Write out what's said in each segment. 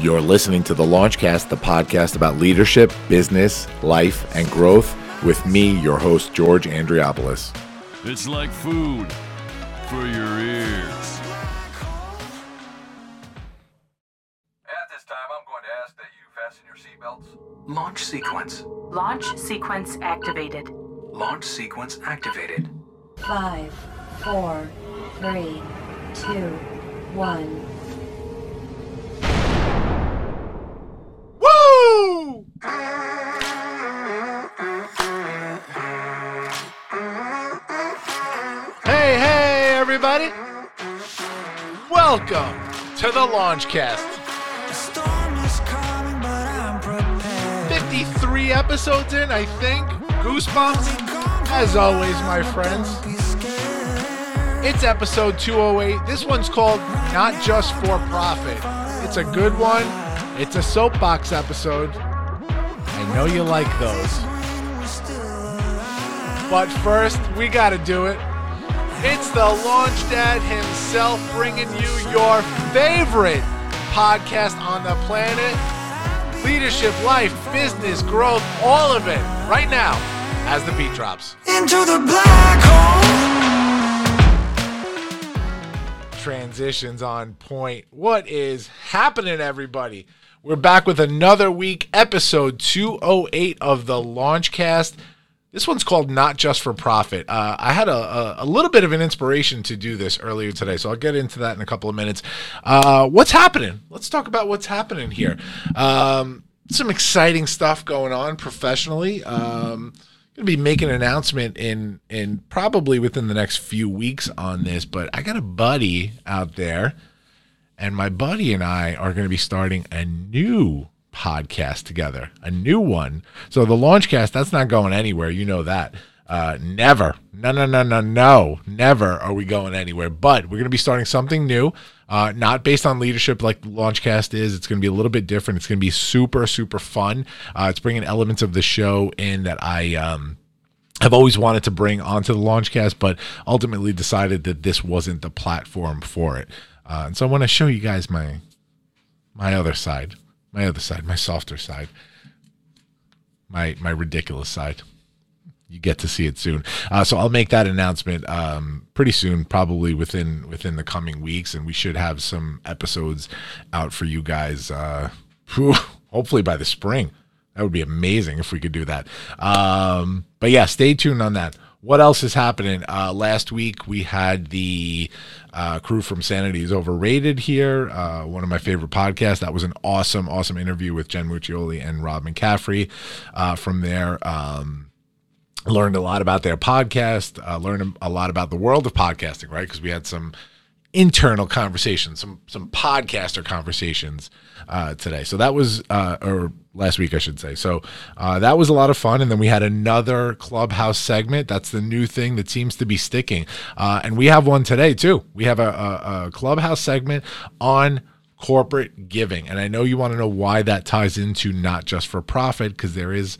You're listening to the Launchcast, the podcast about leadership, business, life, and growth with me, your host, George Andriopoulos. It's like food for your ears. At this time, I'm going to ask that you fasten your seatbelts. Launch sequence. Launch sequence activated. Launch sequence activated. Five, four, three, two, one. Everybody! Welcome to the Launchcast. 53 episodes in, I think. Goosebumps. As always, my friends. It's episode 208. This one's called Not Just for Profit. It's a good one. It's a soapbox episode. I know you like those. But first, we got to do it. It's the Launch Dad himself bringing you your favorite podcast on the planet leadership, life, business, growth, all of it right now as the beat drops. into the black hole. Transitions on point. What is happening, everybody? We're back with another week, episode 208 of the Launchcast. This one's called Not Just for Profit. Uh, I had a, a, a little bit of an inspiration to do this earlier today, so I'll get into that in a couple of minutes. Uh, what's happening? Let's talk about what's happening here. Um, some exciting stuff going on professionally. Um, going to be making an announcement in in probably within the next few weeks on this, but I got a buddy out there, and my buddy and I are going to be starting a new podcast together, a new one. So the Launchcast, that's not going anywhere. You know that. Uh, never, no, no, no, no, no, never are we going anywhere. But we're going to be starting something new, uh, not based on leadership like Launchcast is. It's going to be a little bit different. It's going to be super, super fun. Uh, it's bringing elements of the show in that I um, have always wanted to bring onto the Launchcast, but ultimately decided that this wasn't the platform for it. Uh, and so I want to show you guys my my other side, my other side, my softer side, my my ridiculous side. You get to see it soon. Uh, so I'll make that announcement um, pretty soon, probably within within the coming weeks, and we should have some episodes out for you guys. Uh, hopefully by the spring. That would be amazing if we could do that. Um, but yeah, stay tuned on that. What else is happening? Uh, last week we had the uh, crew from Sanity is overrated here. Uh, one of my favorite podcasts. That was an awesome, awesome interview with Jen Muccioli and Rob McCaffrey. Uh, from there, um, learned a lot about their podcast. Uh, learned a lot about the world of podcasting, right? Because we had some internal conversations, some some podcaster conversations uh, today. So that was or last week, I should say. So uh, that was a lot of fun. And then we had another clubhouse segment. That's the new thing that seems to be sticking. Uh, and we have one today too. We have a, a, a clubhouse segment on corporate giving, and I know you want to know why that ties into not just for profit because there is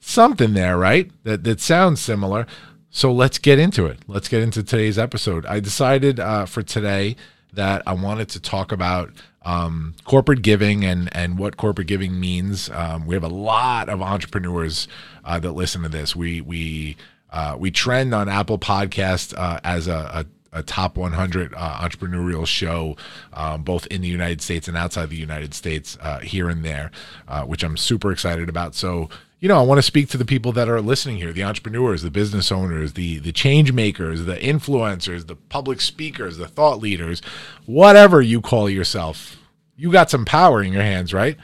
something there, right? That that sounds similar. So let's get into it. Let's get into today's episode. I decided uh, for today that I wanted to talk about um, corporate giving and and what corporate giving means. Um, we have a lot of entrepreneurs uh, that listen to this. We we uh, we trend on Apple Podcast uh, as a, a, a top 100 uh, entrepreneurial show, um, both in the United States and outside the United States, uh, here and there, uh, which I'm super excited about. So you know, I want to speak to the people that are listening here, the entrepreneurs, the business owners, the the change makers, the influencers, the public speakers, the thought leaders, whatever you call yourself. You got some power in your hands, right?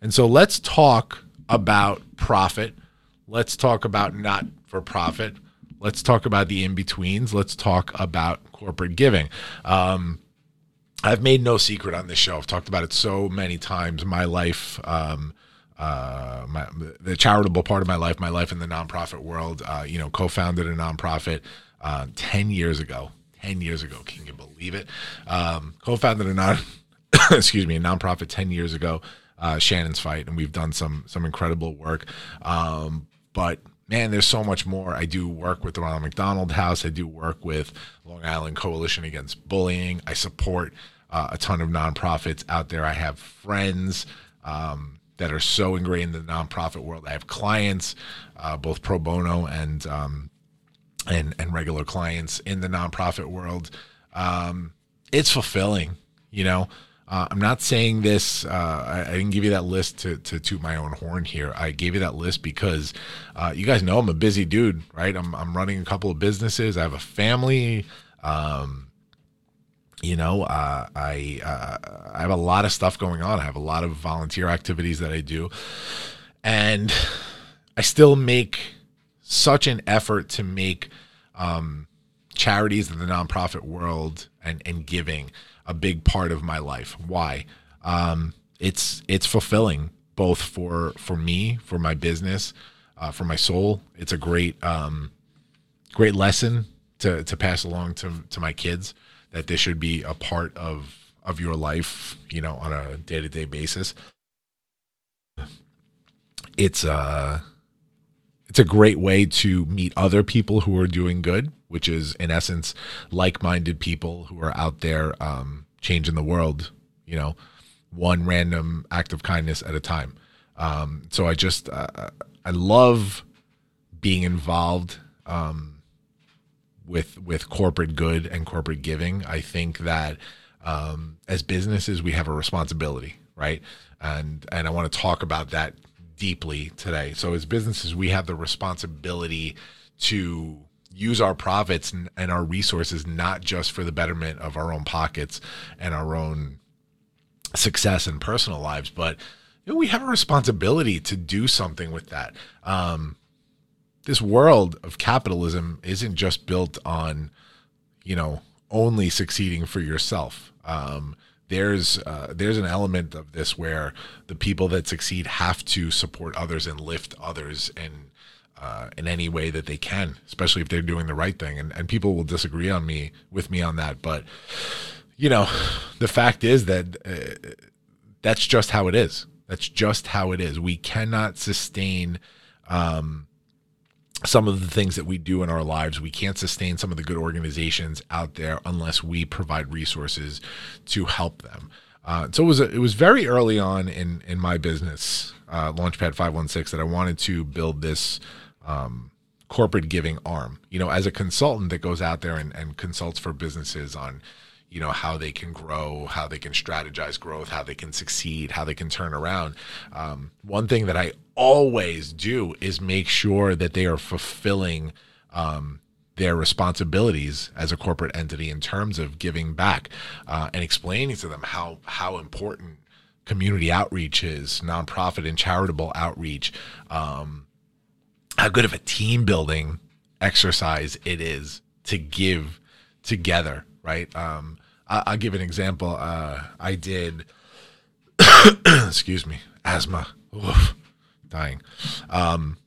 And so let's talk about profit. Let's talk about not for profit. Let's talk about the in betweens. Let's talk about corporate giving. Um, I've made no secret on this show. I've talked about it so many times. My life, um, uh, my, the charitable part of my life, my life in the nonprofit world. Uh, you know, co-founded a nonprofit uh, ten years ago. Ten years ago, can you believe it? Um, co-founded a non, excuse me, a nonprofit ten years ago. Uh, Shannon's fight, and we've done some some incredible work. Um, but man, there's so much more. I do work with the Ronald McDonald House. I do work with Long Island Coalition Against Bullying. I support uh, a ton of nonprofits out there. I have friends um, that are so ingrained in the nonprofit world. I have clients, uh, both pro bono and um, and and regular clients in the nonprofit world. Um, it's fulfilling, you know. Uh, I'm not saying this. Uh, I, I, didn't give you that list to, to toot my own horn here. I gave you that list because uh, you guys know I'm a busy dude, right? I'm, I'm running a couple of businesses. I have a family. Um, you know, uh, I uh, I have a lot of stuff going on. I have a lot of volunteer activities that I do, and I still make such an effort to make um, charities in the nonprofit world and and giving a big part of my life. Why? Um, it's it's fulfilling both for for me, for my business, uh, for my soul. It's a great um, great lesson to to pass along to to my kids that this should be a part of of your life, you know, on a day to day basis. It's uh it's a great way to meet other people who are doing good, which is in essence like-minded people who are out there um, changing the world. You know, one random act of kindness at a time. Um, so I just uh, I love being involved um, with with corporate good and corporate giving. I think that um, as businesses we have a responsibility, right? And and I want to talk about that deeply today. So as businesses, we have the responsibility to use our profits and, our resources not just for the betterment of our own pockets and our own success and personal lives, but you know, we have a responsibility to do something with that. Um, this world of capitalism isn't just built on, you know, only succeeding for yourself. Um, there's uh, there's an element of this where the people that succeed have to support others and lift others in uh, in any way that they can, especially if they're doing the right thing. And and people will disagree on me with me on that, but you know, the fact is that uh, that's just how it is. That's just how it is. We cannot sustain. Um, some of the things that we do in our lives. We can't sustain some of the good organizations out there unless we provide resources to help them. Uh, so it was a, it was very early on in in my business, uh, Launchpad Five One Six, that I wanted to build this um, corporate giving arm. You know, as a consultant that goes out there and, and consults for businesses on you know how they can grow how they can strategize growth how they can succeed how they can turn around. Um, one thing that i always do is make sure that they are fulfilling um, their responsibilities as a corporate entity in terms of giving back uh, and explaining to them how how important community outreach is nonprofit and charitable outreach um, how good of a team building exercise it is to give together right? Um, I, will give an example. Uh, I did, excuse me, asthma, Oof, dying. Um,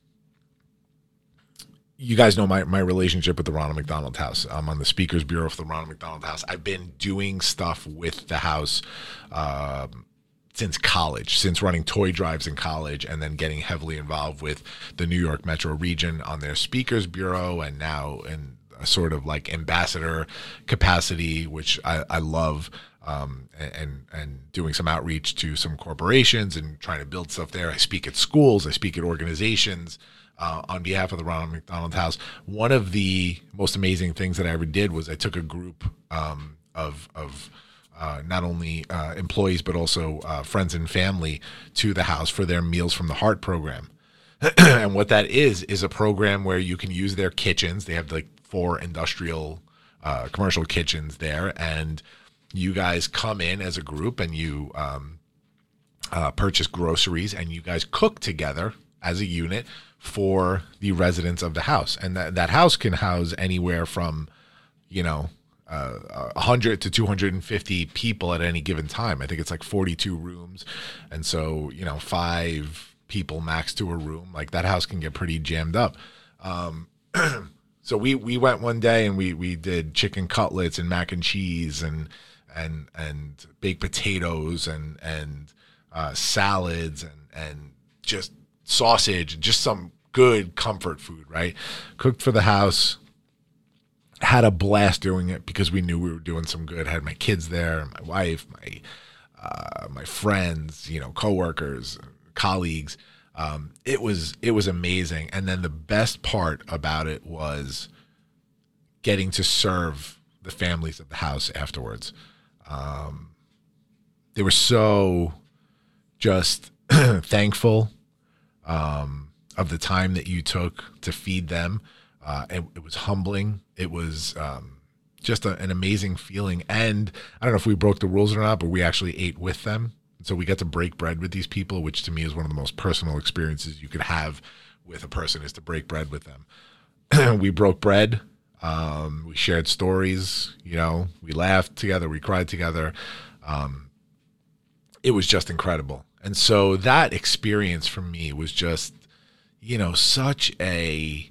you guys know my, my relationship with the Ronald McDonald House. I'm on the Speakers Bureau for the Ronald McDonald House. I've been doing stuff with the house um, since college, since running toy drives in college, and then getting heavily involved with the New York Metro region on their Speakers Bureau, and now in a sort of like ambassador capacity, which I, I love. Um, and and doing some outreach to some corporations and trying to build stuff there. I speak at schools, I speak at organizations uh, on behalf of the Ronald McDonald House. One of the most amazing things that I ever did was I took a group um, of of uh, not only uh, employees but also uh, friends and family to the house for their Meals from the Heart program. and what that is is a program where you can use their kitchens. They have like four industrial uh, commercial kitchens there, and you guys come in as a group and you um, uh, purchase groceries and you guys cook together as a unit for the residents of the house, and that that house can house anywhere from, you know. Uh, 100 to 250 people at any given time. I think it's like 42 rooms. And so, you know, five people max to a room. Like that house can get pretty jammed up. Um, so we we went one day and we we did chicken cutlets and mac and cheese and and and baked potatoes and and uh, salads and and just sausage and just some good comfort food right cooked for the house had a blast doing it because we knew we were doing some good. Had my kids there, my wife, my uh, my friends, you know, coworkers, colleagues. Um, it was it was amazing. And then the best part about it was getting to serve the families of the house afterwards. Um, they were so just thankful um, of the time that you took to feed them. Uh, it, it was humbling. It was um, just a, an amazing feeling. And I don't know if we broke the rules or not, but we actually ate with them. So we got to break bread with these people, which to me is one of the most personal experiences you could have with a person is to break bread with them. we broke bread. Um, we shared stories. You know, we laughed together. We cried together. Um, it was just incredible. And so that experience for me was just, you know, such a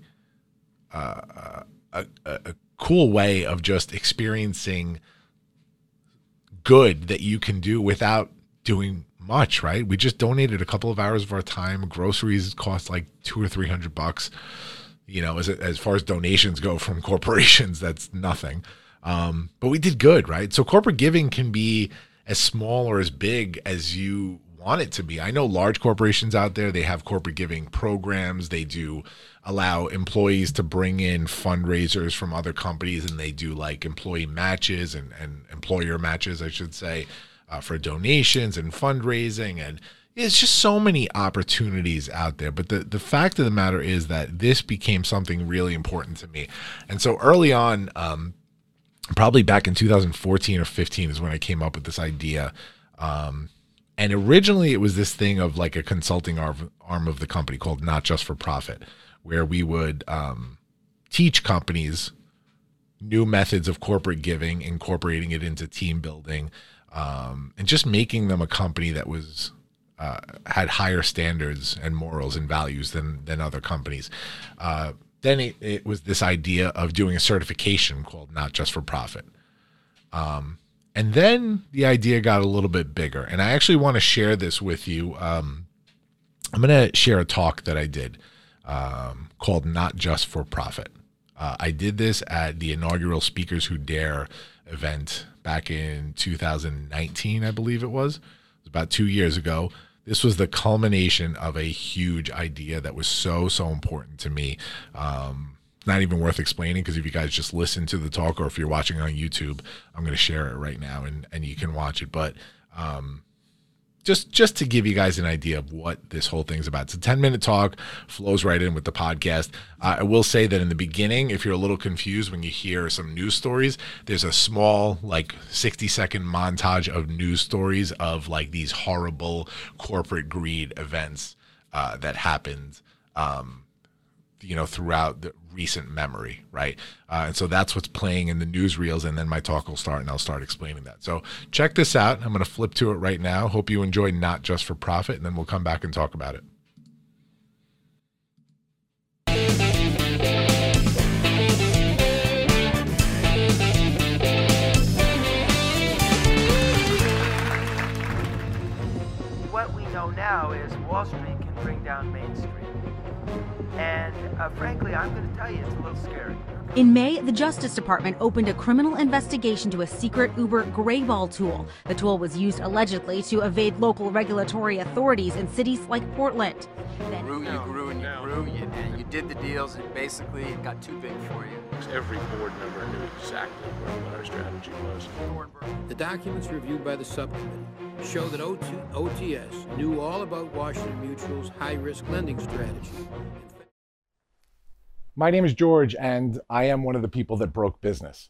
uh, a, a, a cool way of just experiencing good that you can do without doing much, right? We just donated a couple of hours of our time. Groceries cost like two or three hundred bucks. You know, as as far as donations go from corporations, that's nothing. Um, but we did good, right? So corporate giving can be as small or as big as you want it to be. I know large corporations out there, they have corporate giving programs. They do allow employees to bring in fundraisers from other companies and they do like employee matches and, and employer matches, I should say, uh, for donations and fundraising. And it's just so many opportunities out there. But the, the fact of the matter is that this became something really important to me. And so early on, um, probably back in 2014 or 15 is when I came up with this idea. Um, and originally it was this thing of like a consulting arm, arm of the company called Not Just for Profit, where we would um, teach companies new methods of corporate giving, incorporating it into team building, um, and just making them a company that was uh, had higher standards and morals and values than than other companies. Uh, then it, it, was this idea of doing a certification called Not Just for Profit. Um, and then the idea got a little bit bigger. And I actually want to share this with you. Um, I'm going to share a talk that I did um, called Not Just for Profit. Uh, I did this at the inaugural Speakers Who Dare event back in 2019, I believe it was. It was about two years ago. This was the culmination of a huge idea that was so, so important to me. Um, not even worth explaining because if you guys just listen to the talk or if you're watching on YouTube, I'm going to share it right now and, and you can watch it. But um, just just to give you guys an idea of what this whole thing's about. It's a 10 minute talk, flows right in with the podcast. Uh, I will say that in the beginning, if you're a little confused when you hear some news stories, there's a small, like 60 second montage of news stories of like these horrible corporate greed events uh, that happened. Um, you know, throughout the recent memory, right? Uh, and so that's what's playing in the newsreels, and then my talk will start, and I'll start explaining that. So check this out. I'm going to flip to it right now. Hope you enjoy Not Just for Profit, and then we'll come back and talk about it. What we know now is Wall Street uh, frankly, I'm going to tell you, it's a little scary. In May, the Justice Department opened a criminal investigation to a secret Uber Grayball tool. The tool was used allegedly to evade local regulatory authorities in cities like Portland. You grew, you grew, and you grew, you, and you did the deals, and basically it got too big for you. Every board member knew exactly what our strategy was. The documents reviewed by the subcommittee show that OT, OTS knew all about Washington Mutual's high-risk lending strategy. My name is George, and I am one of the people that broke business.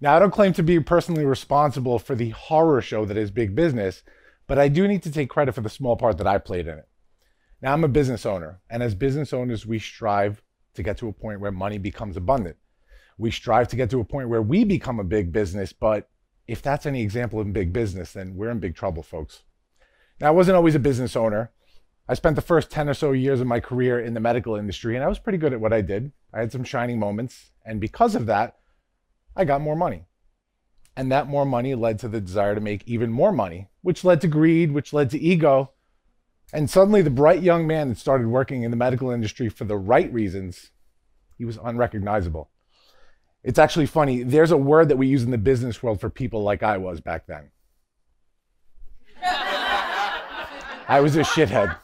Now, I don't claim to be personally responsible for the horror show that is big business, but I do need to take credit for the small part that I played in it. Now, I'm a business owner, and as business owners, we strive to get to a point where money becomes abundant. We strive to get to a point where we become a big business, but if that's any example of big business, then we're in big trouble, folks. Now, I wasn't always a business owner. I spent the first 10 or so years of my career in the medical industry, and I was pretty good at what I did. I had some shining moments, and because of that, I got more money. And that more money led to the desire to make even more money, which led to greed, which led to ego. And suddenly, the bright young man that started working in the medical industry for the right reasons, he was unrecognizable. It's actually funny. There's a word that we use in the business world for people like I was back then. I was a shithead.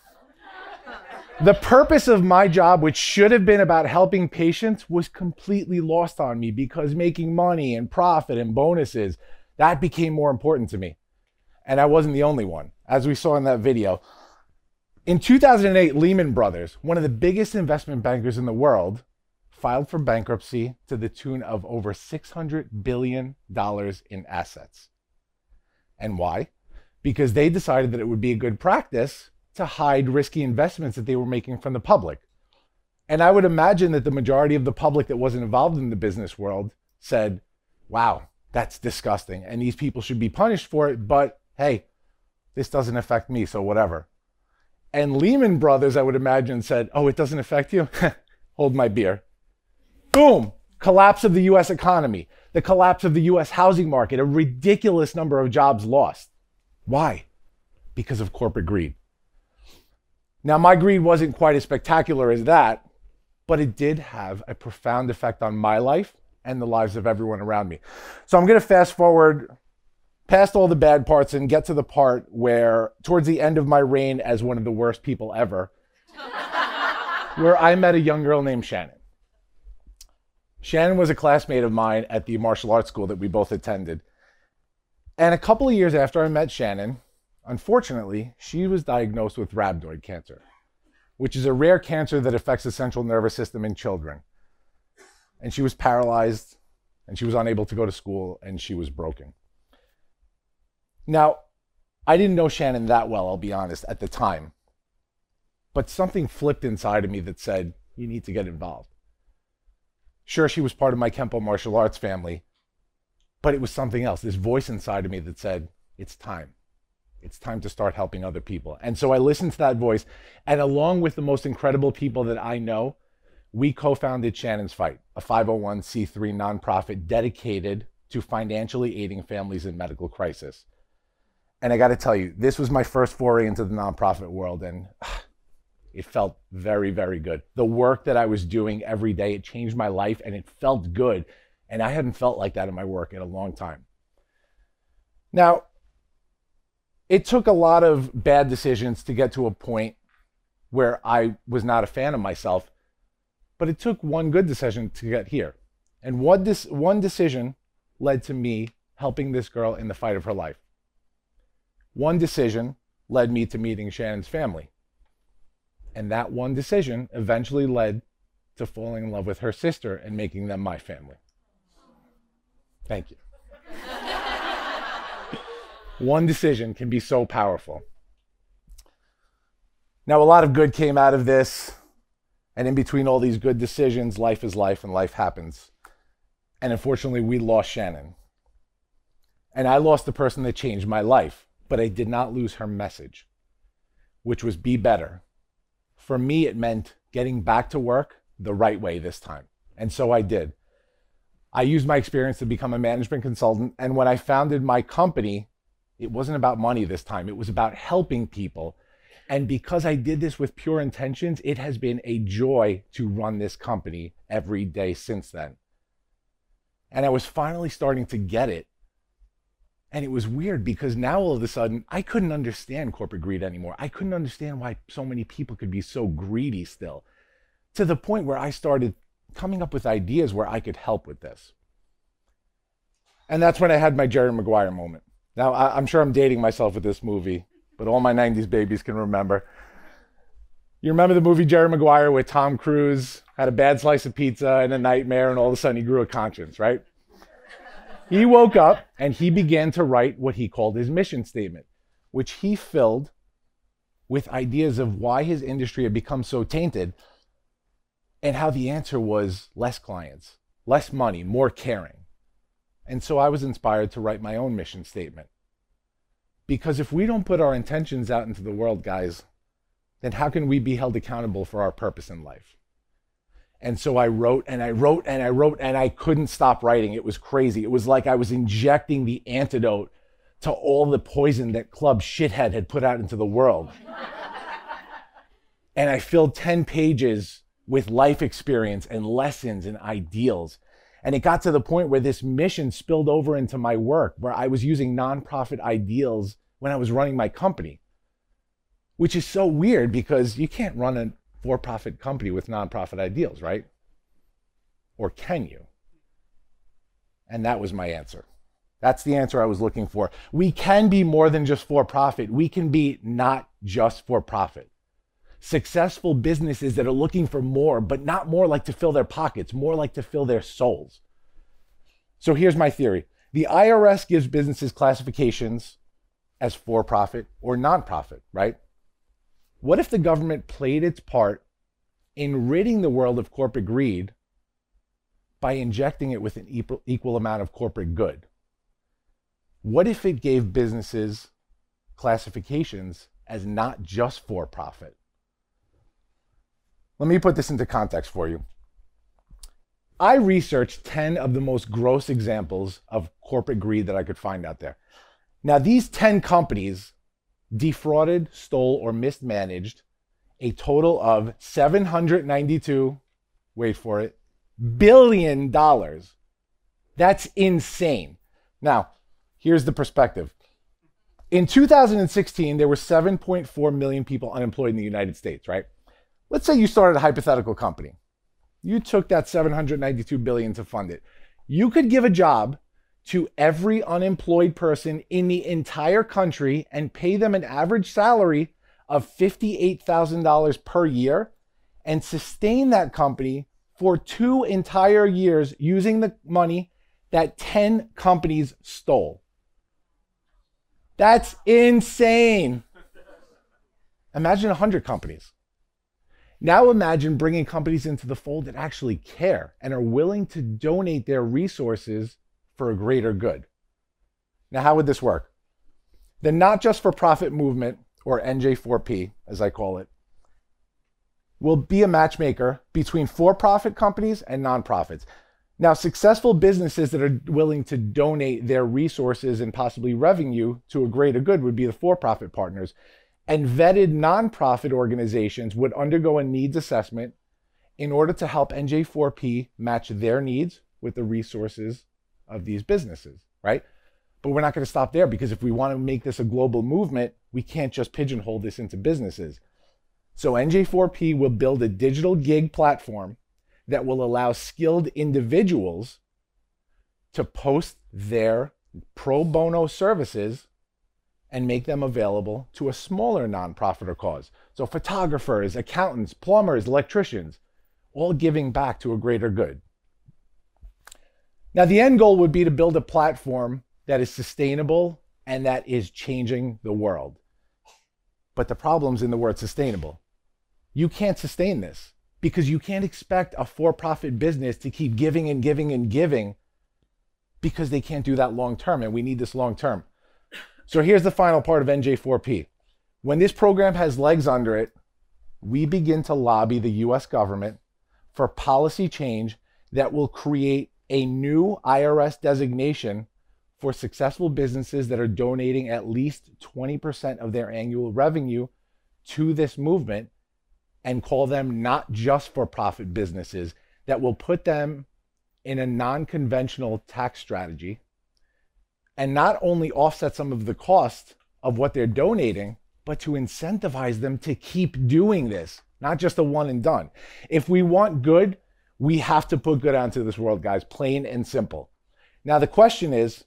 The purpose of my job, which should have been about helping patients, was completely lost on me because making money and profit and bonuses, that became more important to me. And I wasn't the only one, as we saw in that video. In 2008, Lehman Brothers, one of the biggest investment bankers in the world, filed for bankruptcy to the tune of over $600 billion in assets. And why? Because they decided that it would be a good practice to hide risky investments that they were making from the public. And I would imagine that the majority of the public that wasn't involved in the business world said, wow, that's disgusting. And these people should be punished for it. But hey, this doesn't affect me, so whatever. And Lehman Brothers, I would imagine, said, oh, it doesn't affect you? Hold my beer. Boom, collapse of the US economy, the collapse of the US housing market, a ridiculous number of jobs lost. Why? Because of corporate greed. Now, my greed wasn't quite as spectacular as that, but it did have a profound effect on my life and the lives of everyone around me. So I'm going to fast forward past all the bad parts and get to the part where, towards the end of my reign as one of the worst people ever, where I met a young girl named Shannon. Shannon was a classmate of mine at the martial arts school that we both attended. And a couple of years after I met Shannon, Unfortunately, she was diagnosed with rhabdoid cancer, which is a rare cancer that affects the central nervous system in children. And she was paralyzed, and she was unable to go to school, and she was broken. Now, I didn't know Shannon that well, I'll be honest, at the time. But something flipped inside of me that said, you need to get involved. Sure, she was part of my Kempo martial arts family, but it was something else. This voice inside of me that said, it's time. It's time to start helping other people. And so I listened to that voice. And along with the most incredible people that I know, we co founded Shannon's Fight, a 501c3 nonprofit dedicated to financially aiding families in medical crisis. And I got to tell you, this was my first foray into the nonprofit world. And it felt very, very good. The work that I was doing every day, it changed my life and it felt good. And I hadn't felt like that in my work in a long time. Now, it took a lot of bad decisions to get to a point where I was not a fan of myself, but it took one good decision to get here. And one, dis- one decision led to me helping this girl in the fight of her life. One decision led me to meeting Shannon's family. And that one decision eventually led to falling in love with her sister and making them my family. Thank you. One decision can be so powerful. Now, a lot of good came out of this. And in between all these good decisions, life is life and life happens. And unfortunately, we lost Shannon. And I lost the person that changed my life, but I did not lose her message, which was be better. For me, it meant getting back to work the right way this time. And so I did. I used my experience to become a management consultant. And when I founded my company, it wasn't about money this time, it was about helping people. And because I did this with pure intentions, it has been a joy to run this company every day since then. And I was finally starting to get it. And it was weird because now all of a sudden I couldn't understand corporate greed anymore. I couldn't understand why so many people could be so greedy still, to the point where I started coming up with ideas where I could help with this. And that's when I had my Jerry Maguire moment. Now, I, am sure I'm dating myself with this movie, but all my 90s babies can remember. You remember the movie Jerry Maguire with Tom Cruise had a bad slice of pizza and a nightmare, and all of a sudden he grew a conscience, right? He woke up and he began to write what he called his mission statement, which he filled with ideas of why his industry had become so tainted and how the answer was less clients, less money, more caring. And so I was inspired to write my own mission statement. Because if we don't put our intentions out into the world, guys, then how can we be held accountable for our purpose in life? And so I wrote and I wrote and I wrote and I couldn't stop writing. It was crazy. It was like I was injecting the antidote to all the poison that Club Shithead had put out into the world. and I filled 10 pages with life experience and lessons and ideals And it got to the point where this mission spilled over into my work, where I was using nonprofit ideals when I was running my company, which is so weird because you can't run a for profit company with nonprofit ideals, right? Or can you? And that was my answer. That's the answer I was looking for. We can be more than just for profit. We can be not just for profit. Successful businesses that are looking for more, but not more like to fill their pockets, more like to fill their souls. So here's my theory the IRS gives businesses classifications as for profit or nonprofit, right? What if the government played its part in ridding the world of corporate greed by injecting it with an equal, equal amount of corporate good? What if it gave businesses classifications as not just for profit? Let me put this into context for you. I researched 10 of the most gross examples of corporate greed that I could find out there. Now, these 10 companies defrauded, stole, or mismanaged a total of 792, wait for it, billion dollars. That's insane. Now, here's the perspective. In 2016, there were 7.4 million people unemployed in the United States, right? Let's say you started a hypothetical company. You took that 792 billion to fund it. You could give a job to every unemployed person in the entire country and pay them an average salary of $58,000 per year and sustain that company for two entire years using the money that 10 companies stole. That's insane. Imagine 100 companies. Now imagine bringing companies into the fold that actually care and are willing to donate their resources for a greater good. Now, how would this work? The not just for profit movement, or NJ4P, as I call it, will be a matchmaker between for profit companies and nonprofits. Now, successful businesses that are willing to donate their resources and possibly revenue to a greater good would be the for profit partners. And vetted nonprofit organizations would undergo a needs assessment in order to help NJ4P match their needs with the resources of these businesses, right? But we're not going to stop there because if we want to make this a global movement, we can't just pigeonhole this into businesses. So NJ4P will build a digital gig platform that will allow skilled individuals to post their pro bono services and make them available to a smaller nonprofit or cause. So photographers, accountants, plumbers, electricians, all giving back to a greater good. Now, the end goal would be to build a platform that is sustainable and that is changing the world. But the problem's in the word sustainable. You can't sustain this because you can't expect a for profit business to keep giving and giving and giving because they can't do that long term. And we need this long term. So here's the final part of NJ4P. When this program has legs under it, we begin to lobby the US government for policy change that will create a new IRS designation for successful businesses that are donating at least 20% of their annual revenue to this movement and call them not just for profit businesses that will put them in a non conventional tax strategy and not only offset some of the cost of what they're donating, but to incentivize them to keep doing this, not just a one and done. If we want good, we have to put good onto this world, guys, plain and simple. Now, the question is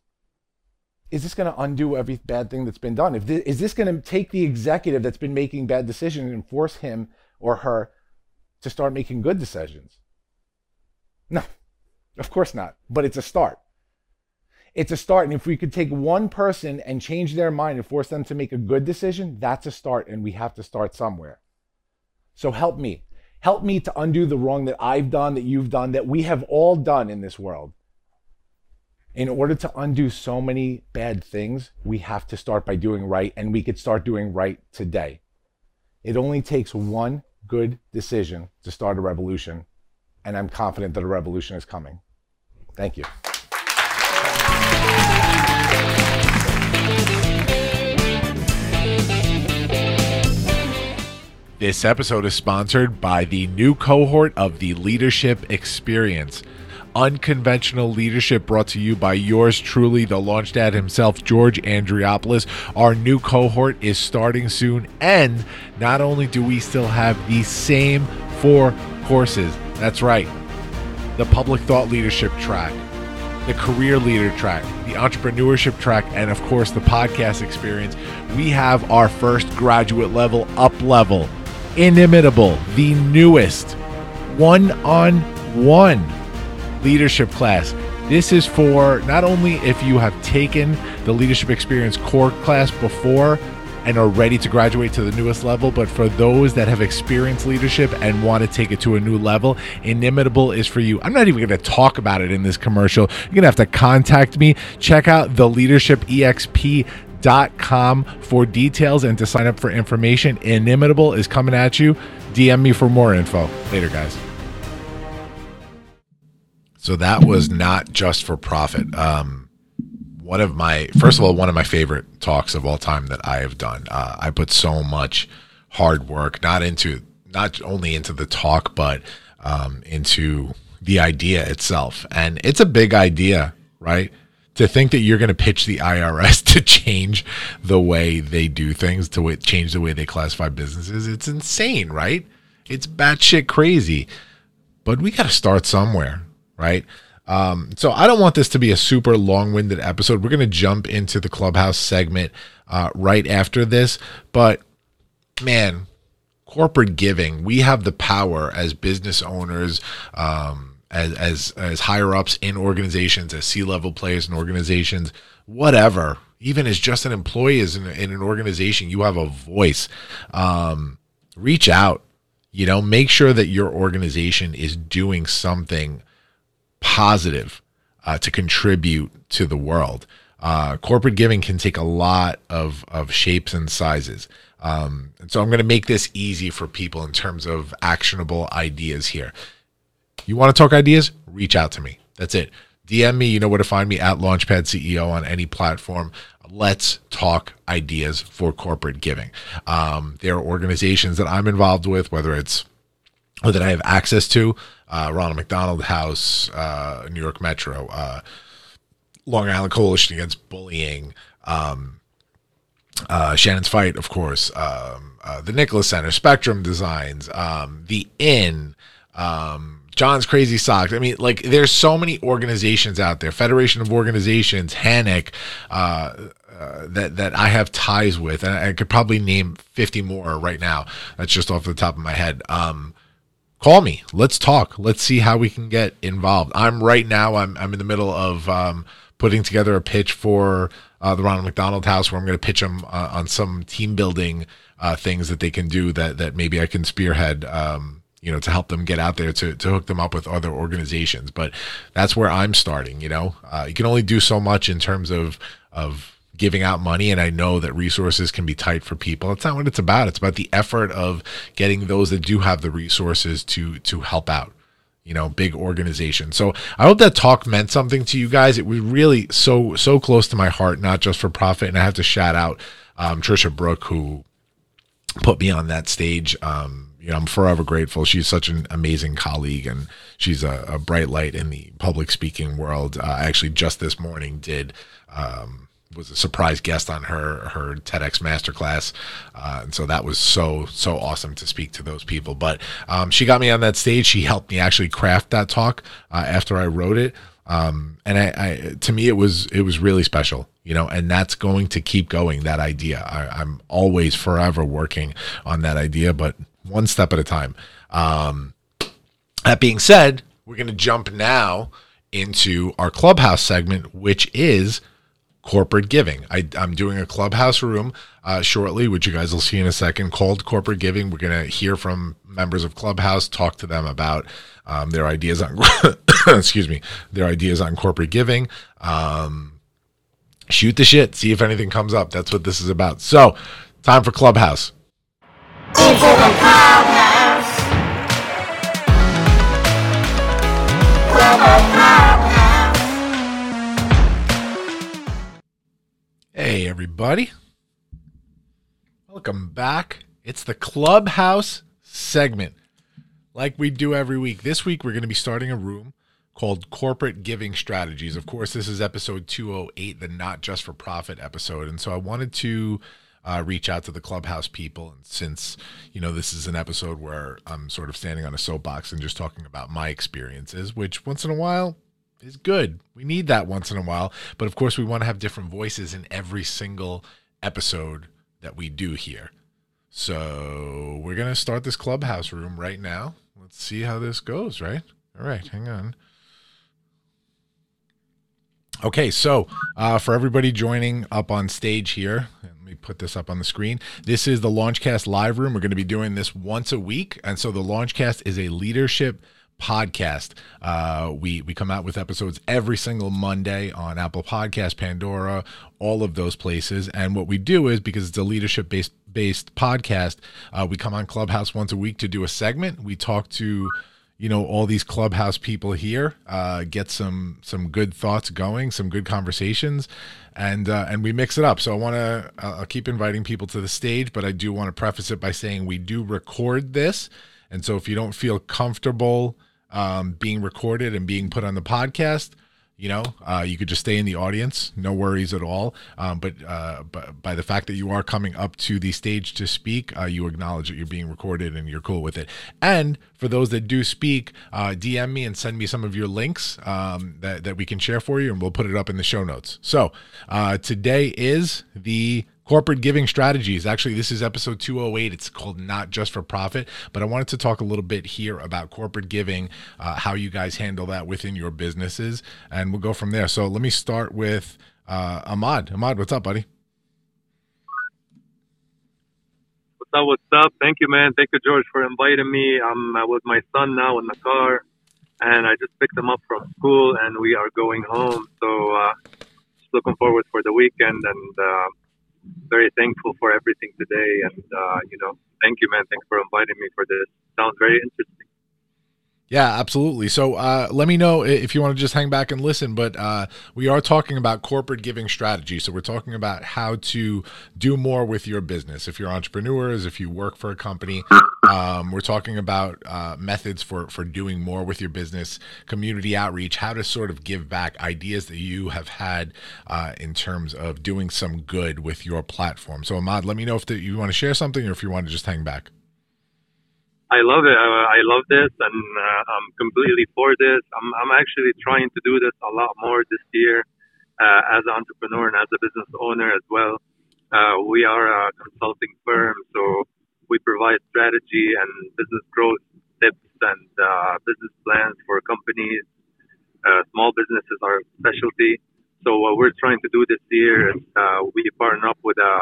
is this going to undo every bad thing that's been done? If this, is this going to take the executive that's been making bad decisions and force him or her to start making good decisions? No, of course not. But it's a start. It's a start. And if we could take one person and change their mind and force them to make a good decision, that's a start. And we have to start somewhere. So help me. Help me to undo the wrong that I've done, that you've done, that we have all done in this world. In order to undo so many bad things, we have to start by doing right, and we could start doing right today. It only takes one good decision to start a revolution, and I'm confident that a revolution is coming. Thank you. This episode is sponsored by the new cohort of the Leadership Experience. Unconventional Leadership, brought to you by yours truly, the launch dad himself, George Andriopoulos. Our new cohort is starting soon, and not only do we still have the same four courses, that's right, the public thought leadership track, the career leader track, the entrepreneurship track, and of course the podcast experience, we have our first graduate level up level, inimitable, the newest one on one leadership class. This is for not only if you have taken the leadership experience core class before and are ready to graduate to the newest level, but for those that have experienced leadership and want to take it to a new level, Inimitable is for you. I'm not even going to talk about it in this commercial. You're going to have to contact me. Check out the Leadership EXP dot com for details and to sign up for information. Inimitable is coming at you. DM me for more info. Later, guys. So that was not just for profit. Um, one of my first of all, one of my favorite talks of all time that I have done. Uh, I put so much hard work, not into not only into the talk, but um, into the idea itself. And it's a big idea, right? To think that you're going to pitch the IRS to change the way they do things, to change the way they classify businesses, it's insane, right? It's batshit crazy. But we got to start somewhere, right? Um, so I don't want this to be a super long-winded episode. We're going to jump into the clubhouse segment uh, right after this. But man, corporate giving, we have the power as business owners, um, as as as higher ups in organizations, as C-level players in organizations, whatever. Even as just an employee is in, in an organization, you have a voice. Um, reach out. You know, make sure that your organization is doing something positive uh, to contribute to the world. Uh, corporate giving can take a lot of, of shapes and sizes. Um, and so I'm going to make this easy for people in terms of actionable ideas here. You want to talk ideas? Reach out to me. That's it. DM me. You know where to find me at Launchpad CEO on any platform. Let's talk ideas for corporate giving. Um, there are organizations that I'm involved with, whether it's or that I have access to uh, Ronald McDonald House, uh, New York Metro, uh, Long Island Coalition Against Bullying, um, uh, Shannon's Fight, of course, um, uh, the Nicholas Center, Spectrum Designs, um, the Inn, um, John's Crazy Socks. I mean, like, there's so many organizations out there. Federation of Organizations, HANIC, uh, uh, that that I have ties with, and I could probably name 50 more right now. That's just off the top of my head. Um, call me. Let's talk. Let's see how we can get involved. I'm right now. I'm I'm in the middle of um, putting together a pitch for uh, the Ronald McDonald House, where I'm going to pitch them uh, on some team building uh, things that they can do that that maybe I can spearhead. Um, you know, to help them get out there to to hook them up with other organizations. But that's where I'm starting. You know, uh, you can only do so much in terms of of giving out money and I know that resources can be tight for people. It's not what it's about. It's about the effort of getting those that do have the resources to to help out. You know, big organization. So I hope that talk meant something to you guys. It was really so so close to my heart, not just for profit. And I have to shout out um, Trisha Brooke, who put me on that stage. Um, you know, I'm forever grateful. She's such an amazing colleague and she's a, a bright light in the public speaking world. Uh, I actually just this morning did um, was a surprise guest on her her TEDx masterclass, uh, and so that was so so awesome to speak to those people. But um, she got me on that stage. She helped me actually craft that talk uh, after I wrote it, um, and I, I, to me it was it was really special, you know. And that's going to keep going. That idea, I, am always forever working on that idea, but one step at a time. Um, that being said, we're going to jump now into our clubhouse segment, which is corporate giving. I, am doing a clubhouse room uh, shortly, which you guys will see in a second, called corporate giving. We're going to hear from members of Clubhouse, talk to them about um, their ideas on, excuse me, their ideas on corporate giving. Um, shoot the shit, see if anything comes up. That's what this is about. So, time for Clubhouse. Clubhouse. Clubhouse. Hey, everybody. Welcome back. It's the Clubhouse segment, like we do every week. This week, we're going to be starting a room called Corporate Giving Strategies. Of course, this is episode 208, the Not Just for Profit episode. And so I wanted to uh, reach out to the clubhouse people. And since, you know, this is an episode where I'm sort of standing on a soapbox and just talking about my experiences, which once in a while is good. We need that once in a while. But of course, we want to have different voices in every single episode that we do here. So we're going to start this clubhouse room right now. Let's see how this goes, right? All right, hang on. Okay, so uh, for everybody joining up on stage here, let me put this up on the screen. This is the Launchcast live room. We're going to be doing this once a week, and so the Launchcast is a leadership podcast. Uh, we we come out with episodes every single Monday on Apple Podcast, Pandora, all of those places. And what we do is because it's a leadership based based podcast, uh, we come on Clubhouse once a week to do a segment. We talk to you know all these clubhouse people here uh, get some some good thoughts going some good conversations and uh, and we mix it up so i want to i'll keep inviting people to the stage but i do want to preface it by saying we do record this and so if you don't feel comfortable um, being recorded and being put on the podcast you know uh, you could just stay in the audience no worries at all. Um, but uh, but by the fact that you are coming up to the stage to speak uh, you acknowledge that you're being recorded and you're cool with it. And for those that do speak uh, dm me and send me some of your links um, that, that we can share for you and we'll put it up in the show notes. So uh, today is the corporate giving strategies. Actually, this is episode 208. It's called Not Just for Profit. But I wanted to talk a little bit here about corporate giving, uh, how you guys handle that within your businesses, and we'll go from there. So let me start with uh, Ahmad. Ahmad, what's up, buddy? What's up? What's up? Thank you, man. Thank you, George, for inviting me. I'm uh, with my son now in the car, and I just picked him up from school, and we are going home. So, uh, just looking forward for the weekend and uh, very thankful for everything today. And, uh, you know, thank you, man. Thanks for inviting me for this. Sounds very interesting. Yeah, absolutely. So uh, let me know if you want to just hang back and listen. But uh, we are talking about corporate giving strategy. So we're talking about how to do more with your business. If you're entrepreneurs, if you work for a company, um, we're talking about uh, methods for for doing more with your business, community outreach, how to sort of give back, ideas that you have had uh, in terms of doing some good with your platform. So Ahmad, let me know if the, you want to share something or if you want to just hang back. I love it. I, I love this, and uh, I'm completely for this. I'm, I'm actually trying to do this a lot more this year uh, as an entrepreneur and as a business owner as well. Uh, we are a consulting firm, so we provide strategy and business growth tips and uh, business plans for companies. Uh, small businesses are specialty. So what we're trying to do this year is uh, we partner up with a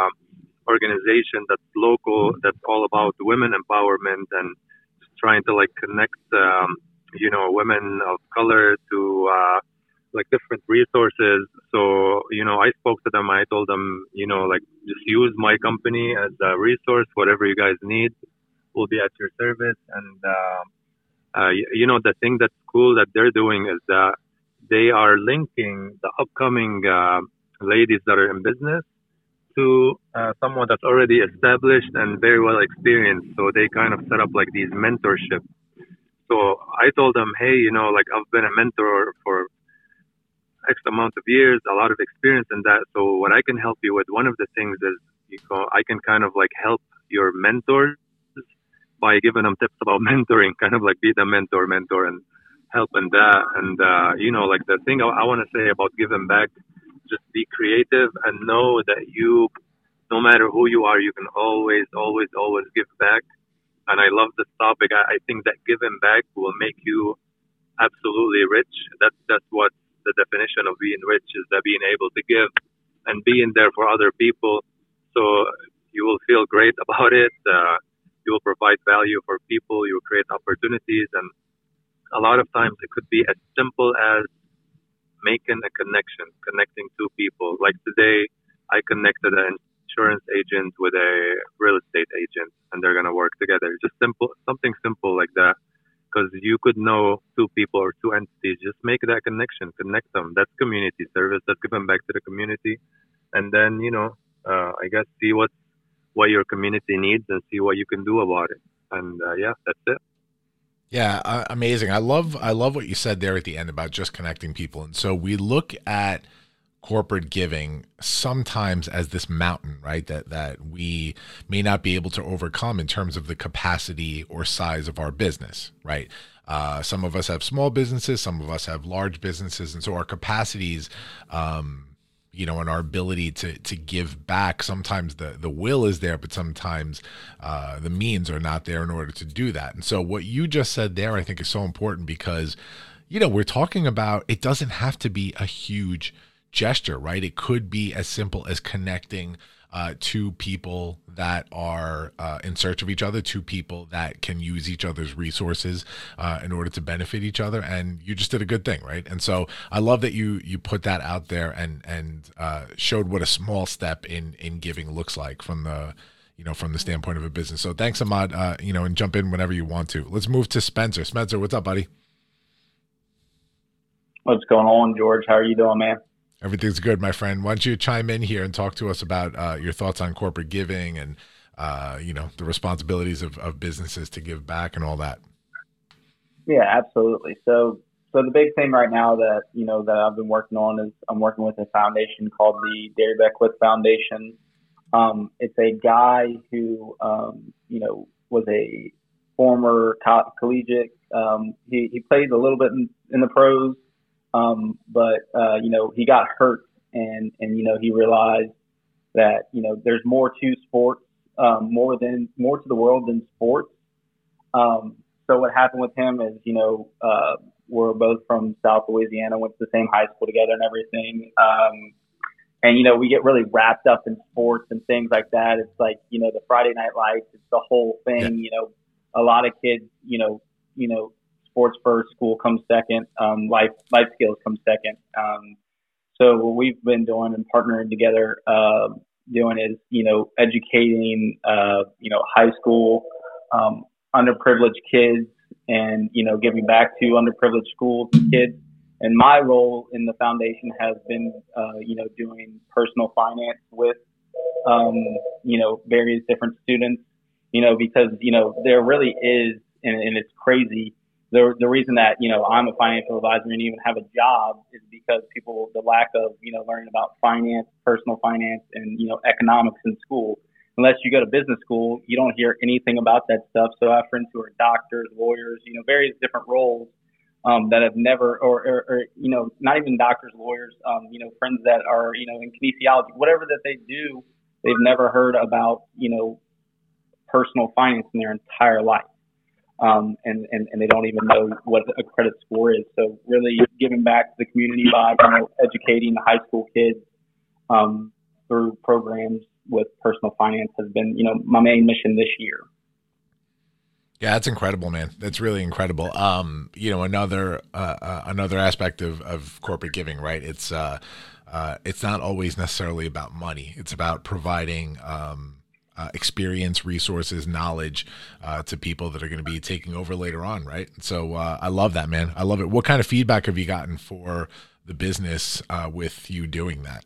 organization that's local, that's all about women empowerment and trying to like connect, um, you know, women of color to uh, like different resources. So, you know, I spoke to them. I told them, you know, like just use my company as a resource. Whatever you guys need will be at your service. And, uh, uh, you know, the thing that's cool that they're doing is that they are linking the upcoming uh, ladies that are in business to uh, someone that's already established and very well experienced. So they kind of set up like these mentorships. So I told them, hey, you know, like I've been a mentor for X amount of years, a lot of experience in that. So what I can help you with, one of the things is, you know, I can kind of like help your mentors by giving them tips about mentoring, kind of like be the mentor, mentor, and help in that. And uh, you know, like the thing I, I want to say about giving back just be creative and know that you, no matter who you are, you can always, always, always give back. And I love this topic. I, I think that giving back will make you absolutely rich. That's that's what the definition of being rich is that being able to give and being there for other people. So you will feel great about it. Uh, you will provide value for people. You will create opportunities, and a lot of times it could be as simple as making a connection, connecting two people. Like today, I connected an insurance agent with a real estate agent, and they're gonna work together. Just simple, something simple like that. Because you could know two people or two entities, just make that connection, connect them. That's community service. That's giving back to the community, and then you know, uh, I guess see what what your community needs and see what you can do about it. And uh, yeah, that's it. Yeah, uh, amazing. I love I love what you said there at the end about just connecting people. And so we look at corporate giving sometimes as this mountain, right? That that we may not be able to overcome in terms of the capacity or size of our business, right? Uh, some of us have small businesses, some of us have large businesses, and so our capacities, um, you know, and our ability to to give back. Sometimes the the will is there, but sometimes uh, the means are not there in order to do that. And so, what you just said there, I think, is so important because, you know, we're talking about it doesn't have to be a huge gesture, right? It could be as simple as connecting uh, two people that are uh, in search of each other, two people that can use each other's resources uh, in order to benefit each other, and you just did a good thing, right? And so I love that you you put that out there and and uh, showed what a small step in in giving looks like from the you know from the standpoint of a business. So thanks, Ahmad. Uh, you know, and jump in whenever you want to. Let's move to Spencer. Spencer, what's up, buddy? What's going on, George? How are you doing, man? Everything's good, my friend. Why don't you chime in here and talk to us about uh, your thoughts on corporate giving and uh, you know the responsibilities of, of businesses to give back and all that? Yeah, absolutely. So, so the big thing right now that you know that I've been working on is I'm working with a foundation called the Darry Beckwith Foundation. Um, it's a guy who um, you know was a former co- collegiate. Um, he, he played a little bit in, in the pros, um, but uh, you know, he got hurt, and and you know, he realized that you know, there's more to sports, um, more than more to the world than sports. Um, so what happened with him is, you know, uh, we're both from South Louisiana, went to the same high school together and everything. Um, and you know, we get really wrapped up in sports and things like that. It's like, you know, the Friday Night Lights, it's the whole thing. Yeah. You know, a lot of kids, you know, you know, sports first, school comes second, um, life life skills come second. Um, so what we've been doing and partnering together, uh, doing is you know educating uh, you know high school um, underprivileged kids and you know giving back to underprivileged schools and kids. And my role in the foundation has been uh, you know doing personal finance with um, you know various different students. You know because you know there really is and, and it's crazy the the reason that you know I'm a financial advisor and even have a job is because people the lack of you know learning about finance, personal finance, and you know economics in school. Unless you go to business school, you don't hear anything about that stuff. So I have friends who are doctors, lawyers, you know, various different roles um, that have never, or, or, or you know, not even doctors, lawyers, um, you know, friends that are you know in kinesiology, whatever that they do, they've never heard about you know personal finance in their entire life um, and, and, and they don't even know what a credit score is. So really giving back to the community by you know, educating the high school kids um, through programs with personal finance has been, you know, my main mission this year. Yeah, that's incredible, man. That's really incredible. Um, you know, another uh, uh, another aspect of, of corporate giving, right? It's uh, uh, it's not always necessarily about money. It's about providing um, uh, experience, resources, knowledge uh, to people that are going to be taking over later on, right? So uh, I love that, man. I love it. What kind of feedback have you gotten for the business uh, with you doing that?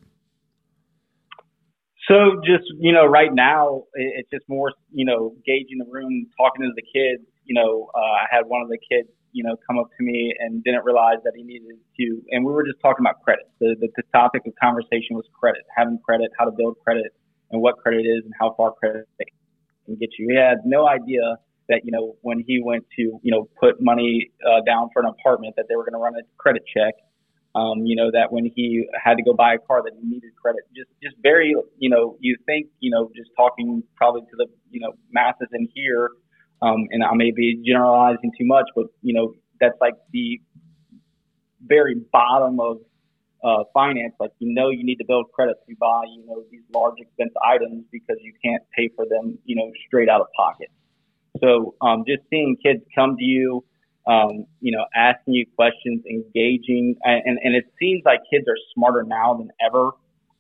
So just you know, right now it's just more you know gauging the room, talking to the kids. You know, uh, I had one of the kids you know come up to me and didn't realize that he needed to, and we were just talking about credit. The the, the topic of conversation was credit, having credit, how to build credit and what credit is and how far credit can get you. He had no idea that you know when he went to you know put money uh, down for an apartment that they were going to run a credit check. Um, you know that when he had to go buy a car that he needed credit. Just just very you know you think you know just talking probably to the you know masses in here, um, and I may be generalizing too much, but you know that's like the very bottom of uh, finance, like you know you need to build credit to buy, you know, these large expense items because you can't pay for them, you know, straight out of pocket. So um, just seeing kids come to you, um, you know, asking you questions, engaging, and, and it seems like kids are smarter now than ever.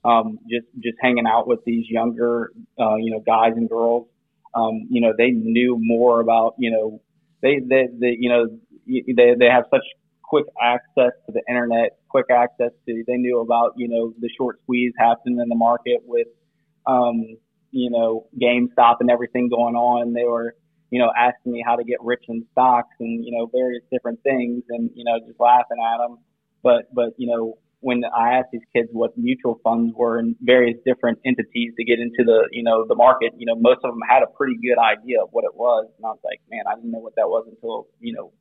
Um, just just hanging out with these younger, uh, you know, guys and girls. Um, you know, they knew more about, you know, they they, they you know they they have such quick access to the internet, quick access to, they knew about, you know, the short squeeze happening in the market with, um, you know, GameStop and everything going on. They were, you know, asking me how to get rich in stocks and you know various different things, and you know, just laughing at them. But but you know, when I asked these kids what mutual funds were and various different entities to get into the you know the market, you know, most of them had a pretty good idea of what it was, and I was like, man, I didn't know what that was until you know,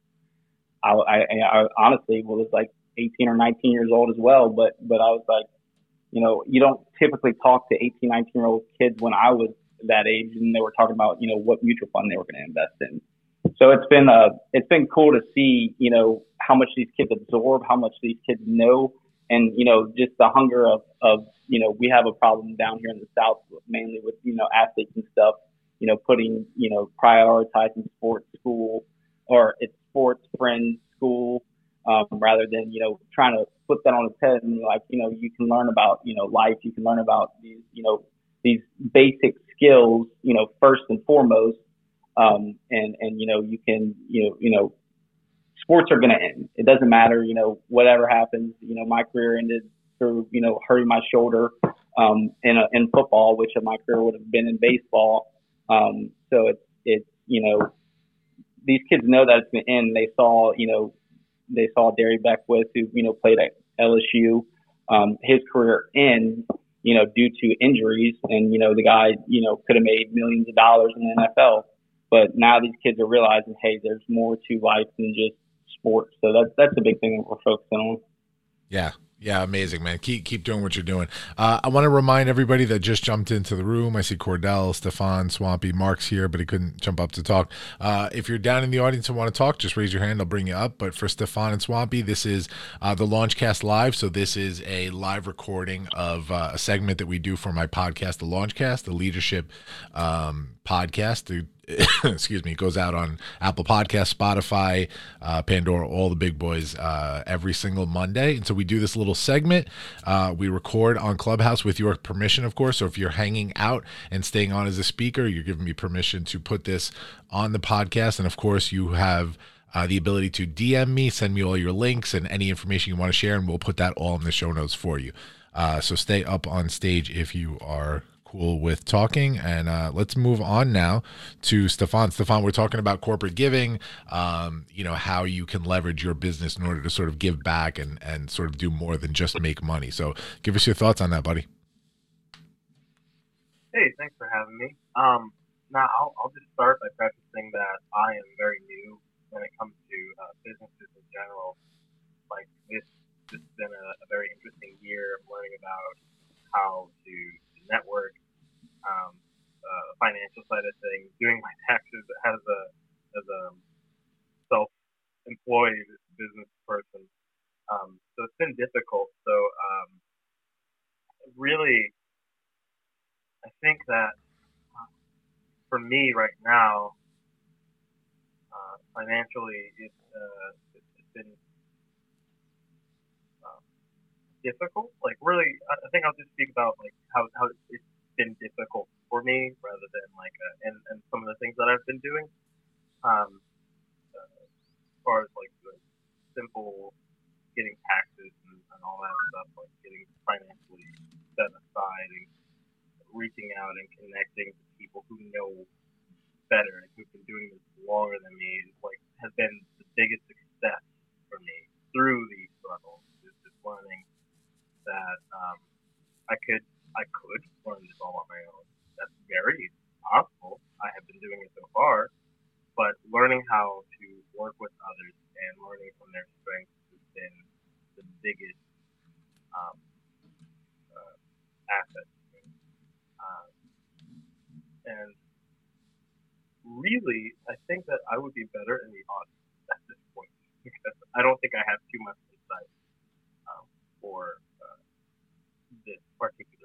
I I, I honestly was like 18 or 19 years old as well, but but I was like, you know, you don't typically talk to 18, 19 year old kids when I was that age, and they were talking about you know what mutual fund they were going to invest in. So it's been uh it's been cool to see you know how much these kids absorb, how much these kids know, and you know just the hunger of of you know we have a problem down here in the south mainly with you know athletes and stuff, you know putting you know prioritizing sports school or it's sports friends school um, rather than you know trying to flip that on its head and like you know you can learn about you know life, you can learn about these you know these basic skills, you know, first and foremost. Um, and, and, you know, you can, you know, you know, sports are going to end. It doesn't matter, you know, whatever happens, you know, my career ended through, you know, hurting my shoulder, um, in, a, in football, which my career would have been in baseball. Um, so it's, it's, you know, these kids know that it's going to end. They saw, you know, they saw Darry Beckwith, who, you know, played at LSU, um, his career end you know, due to injuries. And, you know, the guy, you know, could have made millions of dollars in the NFL. But now these kids are realizing, hey, there's more to life than just sports. So that's that's a big thing that we're focusing on. Yeah, yeah, amazing, man. Keep keep doing what you're doing. Uh, I want to remind everybody that just jumped into the room. I see Cordell, Stephon, Swampy, Mark's here, but he couldn't jump up to talk. Uh, if you're down in the audience and want to talk, just raise your hand. I'll bring you up. But for Stephon and Swampy, this is uh, the Launchcast Live. So this is a live recording of uh, a segment that we do for my podcast, the Launchcast, the leadership um, podcast. Excuse me, it goes out on Apple Podcast, Spotify, uh, Pandora, all the big boys uh, every single Monday. And so we do this little segment. Uh, we record on Clubhouse with your permission, of course. So if you're hanging out and staying on as a speaker, you're giving me permission to put this on the podcast. And of course, you have. Uh, the ability to DM me, send me all your links and any information you want to share, and we'll put that all in the show notes for you. Uh, so stay up on stage if you are cool with talking. And uh, let's move on now to Stephon. Stephon, we're talking about corporate giving, um, you know, how you can leverage your business in order to sort of give back and, and sort of do more than just make money. So give us your thoughts on that, buddy. Hey, thanks for having me. Um, now, I'll, I'll just start by prefacing that I am very new when it comes to uh, businesses in general. Like this, this has been a, a very interesting year of learning about how to network, um, uh, financial side of things, doing my taxes as a as a self-employed business person. Um, so it's been difficult. So um, really, I think that uh, for me right now, uh, financially, it, uh, it's been difficult. Like really, I think I'll just speak about like how how it's been difficult for me rather than like uh, and and some of the things that I've been doing. Um, uh, as far as like the simple getting taxes and, and all that stuff, like getting financially set aside and reaching out and connecting to people who know better and who've been doing this longer than me like has been the biggest success for me through these struggles. Is just learning that um, I could I could learn this all on my own. That's very possible. I have been doing it so far, but learning how to work with others and learning from their strengths has been the biggest um, uh, asset. Um, and really, I think that I would be better in the audience at this point because I don't think I have too much insight um, for this particular.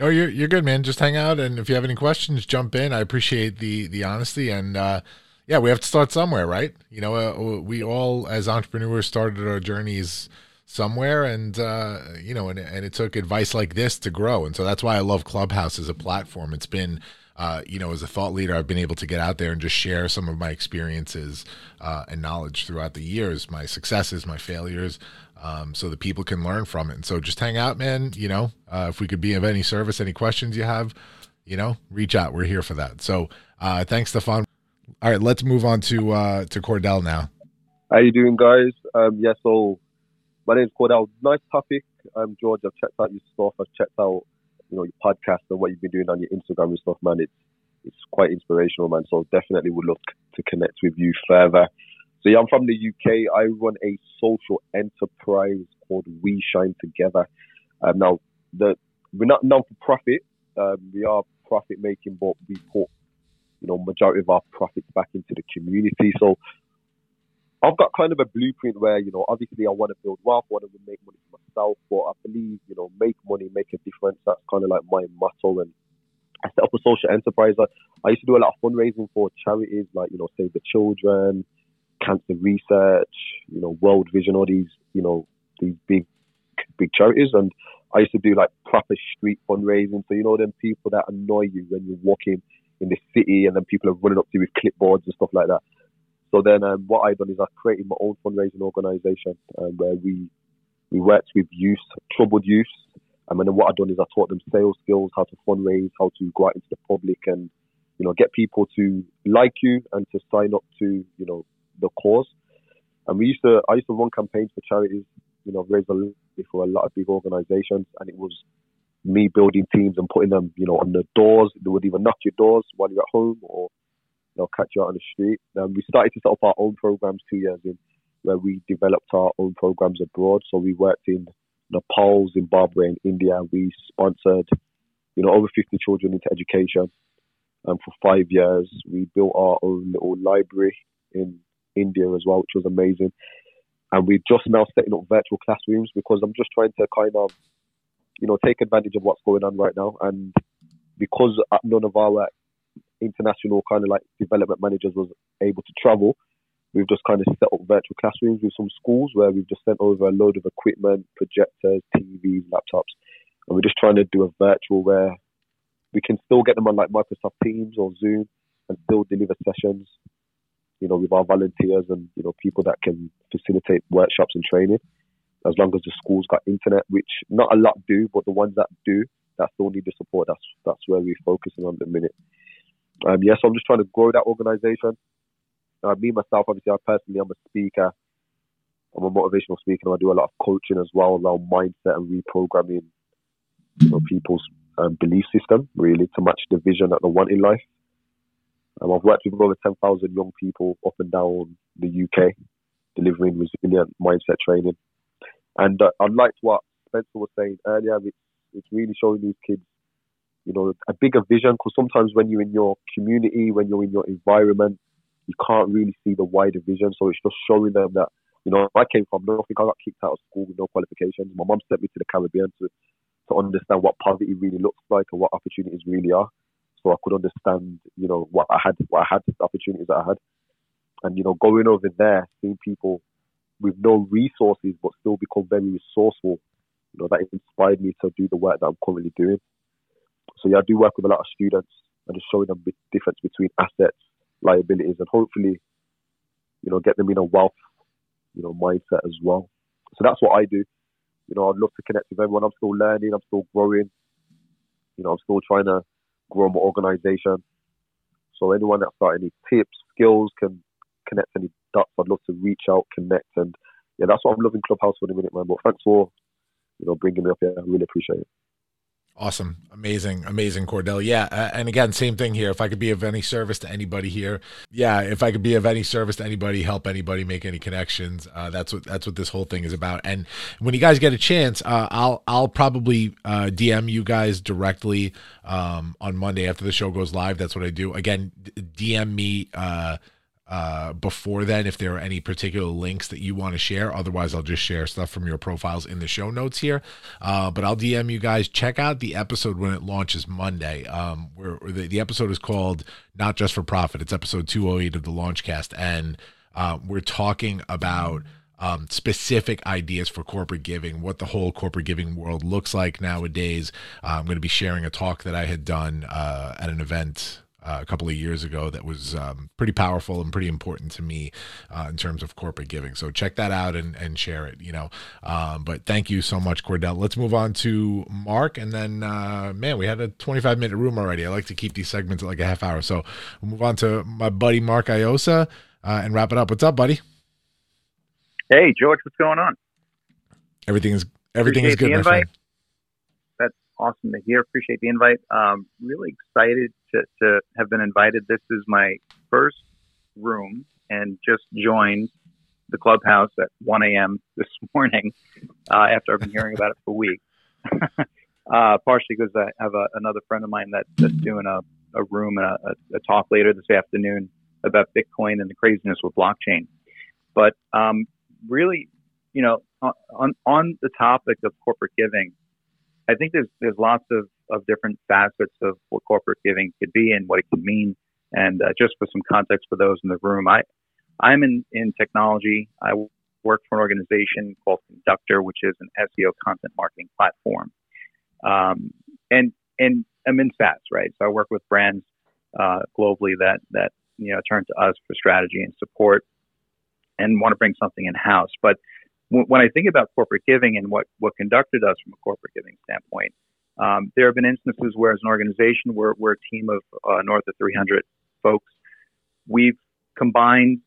Oh, you're you're good, man. Just hang out, and if you have any questions, jump in. I appreciate the the honesty, and uh, yeah, we have to start somewhere, right? You know, uh, we all as entrepreneurs started our journeys somewhere, and uh, you know, and and it took advice like this to grow, and so that's why I love Clubhouse as a platform. It's been uh, you know, as a thought leader, I've been able to get out there and just share some of my experiences uh, and knowledge throughout the years, my successes, my failures, um, so that people can learn from it. And so just hang out, man. You know, uh, if we could be of any service, any questions you have, you know, reach out. We're here for that. So uh, thanks, Stephon. All right, let's move on to uh, to Cordell now. How you doing, guys? Um, yeah, so my name's Cordell. Nice topic. Um, George, I've checked out your stuff. I've checked out, you know, your podcast and what you've been doing on your Instagram and stuff, man. It's it's quite inspirational, man. So definitely would look to connect with you further. So yeah, I'm from the UK. I run a social enterprise called We Shine Together. Um, now, the we're not non for profit. Um, we are profit making, but we put you know majority of our profits back into the community. So I've got kind of a blueprint where you know obviously I want to build wealth, I want to make money for myself, but I believe you know make money, make a difference. That's kind of like my motto. And I set up a social enterprise. I, I used to do a lot of fundraising for charities like you know Save the Children, Cancer Research, you know World Vision, all these you know these big big charities and I used to do like proper street fundraising. So you know them people that annoy you when you're walking in the city and then people are running up to you with clipboards and stuff like that. So then um, what I've done is I've created my own fundraising organisation um, where we we worked with youth, troubled youth. and then what I've done is I taught them sales skills, how to fundraise, how to go out into the public and you know get people to like you and to sign up to you know the cause. And we used to I used to run campaigns for charities, you know, raise a for a lot of big organizations, and it was me building teams and putting them, you know, on the doors. They would either knock your doors while you're at home or they'll catch you out on the street. Um, we started to set up our own programs two years in, where we developed our own programs abroad. So we worked in Nepal, Zimbabwe, and India. We sponsored, you know, over 50 children into education. And for five years, we built our own little library in India as well, which was amazing. And we're just now setting up virtual classrooms because I'm just trying to kind of, you know, take advantage of what's going on right now. And because uh, none of our international kind of like development managers was able to travel, we've just kind of set up virtual classrooms with some schools where we've just sent over a load of equipment, projectors, TVs, laptops, and we're just trying to do a virtual where we can still get them on like Microsoft Teams or Zoom and still deliver sessions you know, with our volunteers and, you know, people that can facilitate workshops and training, as long as the school's got internet, which not a lot do, but the ones that do, that still need the support. That's that's where we're focusing on the minute. Um, yes, yeah, so I'm just trying to grow that organization. Uh, me myself, obviously, I personally, I'm a speaker. I'm a motivational speaker, and I do a lot of coaching as well around mindset and reprogramming, you know, people's um, belief system really to match the vision that they want in life. Um, I've worked with over 10,000 young people up and down the UK, delivering resilient mindset training. And uh, unlike what Spencer was saying earlier, it's, it's really showing these kids, you know, a bigger vision. Because sometimes when you're in your community, when you're in your environment, you can't really see the wider vision. So it's just showing them that, you know, I came from nothing. I got kicked out of school with no qualifications. My mum sent me to the Caribbean to, to understand what poverty really looks like and what opportunities really are so I could understand, you know, what I had, what I had, the opportunities that I had, and you know, going over there, seeing people with no resources but still become very resourceful, you know, that inspired me to do the work that I'm currently doing. So yeah, I do work with a lot of students and just showing them the difference between assets, liabilities, and hopefully, you know, get them in a wealth, you know, mindset as well. So that's what I do. You know, I'd love to connect with everyone. I'm still learning. I'm still growing. You know, I'm still trying to grow my organization. So anyone that's got any tips, skills, can connect any dots. I'd love to reach out, connect, and yeah, that's what I'm loving Clubhouse for the minute, man. But thanks for you know bringing me up here. I really appreciate it. Awesome. Amazing. Amazing, Cordell. Yeah. Uh, and again, same thing here. If I could be of any service to anybody here, yeah, if I could be of any service to anybody, help anybody make any connections, uh, that's what, that's what this whole thing is about. And when you guys get a chance, uh, I'll, I'll probably, uh, DM you guys directly, um, on Monday after the show goes live. That's what I do. Again, DM me, uh, before then if there are any particular links that you want to share. Otherwise, I'll just share stuff from your profiles in the show notes here. Uh, but I'll DM you guys. Check out the episode when it launches Monday. Um, where, where the, the episode is called Not Just for Profit. It's episode 208 of the Launchcast. And uh, we're talking about. Um, specific ideas for corporate giving, what the whole corporate giving world looks like nowadays. Uh, I'm going to be sharing a talk that I had done uh, at an event uh, a couple of years ago that was um, pretty powerful and pretty important to me uh, in terms of corporate giving. So check that out and, and share it, you know. Um, but thank you so much, Cordell. Let's move on to Mark. And then, uh, man, we had a 25 minute room already. I like to keep these segments at like a half hour. So we'll move on to my buddy, Mark Aiossa, uh, and wrap it up. What's up, buddy? Hey, George, what's going on? Everything is everything Appreciate is good, my friend. Awesome to hear. Appreciate the invite. Um, really excited to, to have been invited. This is my first room and just joined the clubhouse at 1 a.m. this morning uh, after I've been hearing about it for weeks. uh, partially because I have a, another friend of mine that, that's doing a, a room and a, a, a talk later this afternoon about Bitcoin and the craziness with blockchain. But um, really, you know, on, on the topic of corporate giving, I think there's there's lots of, of different facets of what corporate giving could be and what it can mean. And uh, just for some context for those in the room, I I'm in, in technology. I work for an organization called Conductor, which is an SEO content marketing platform. Um, and and I'm in SaaS, right? So I work with brands uh, globally that that you know turn to us for strategy and support, and want to bring something in house. But when I think about corporate giving and what what Conductor does from a corporate giving standpoint, um, there have been instances where, as an organization, we're, we're a team of uh, north of 300 folks. We've combined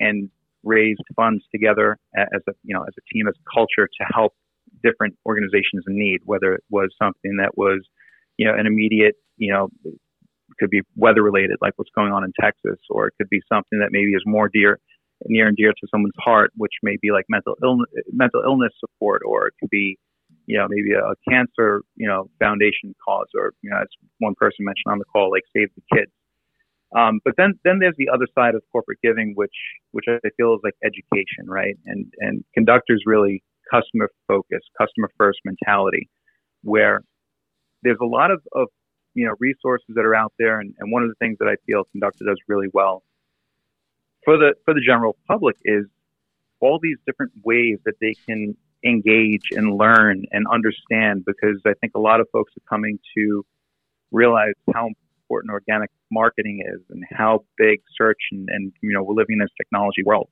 and raised funds together as a you know as a team as a culture to help different organizations in need, whether it was something that was you know an immediate you know could be weather related like what's going on in Texas, or it could be something that maybe is more dear near and dear to someone's heart, which may be like mental illness mental illness support, or it could be you know maybe a cancer you know foundation cause, or you know as one person mentioned on the call like save the kids. Um, but then, then there's the other side of corporate giving, which, which I feel is like education, right? And, and conductors really customer focused, customer first mentality, where there's a lot of, of, you know, resources that are out there. And, and one of the things that I feel conductor does really well for the, for the general public is all these different ways that they can engage and learn and understand, because I think a lot of folks are coming to realize how important organic marketing is and how big search and, and you know we're living in this technology world.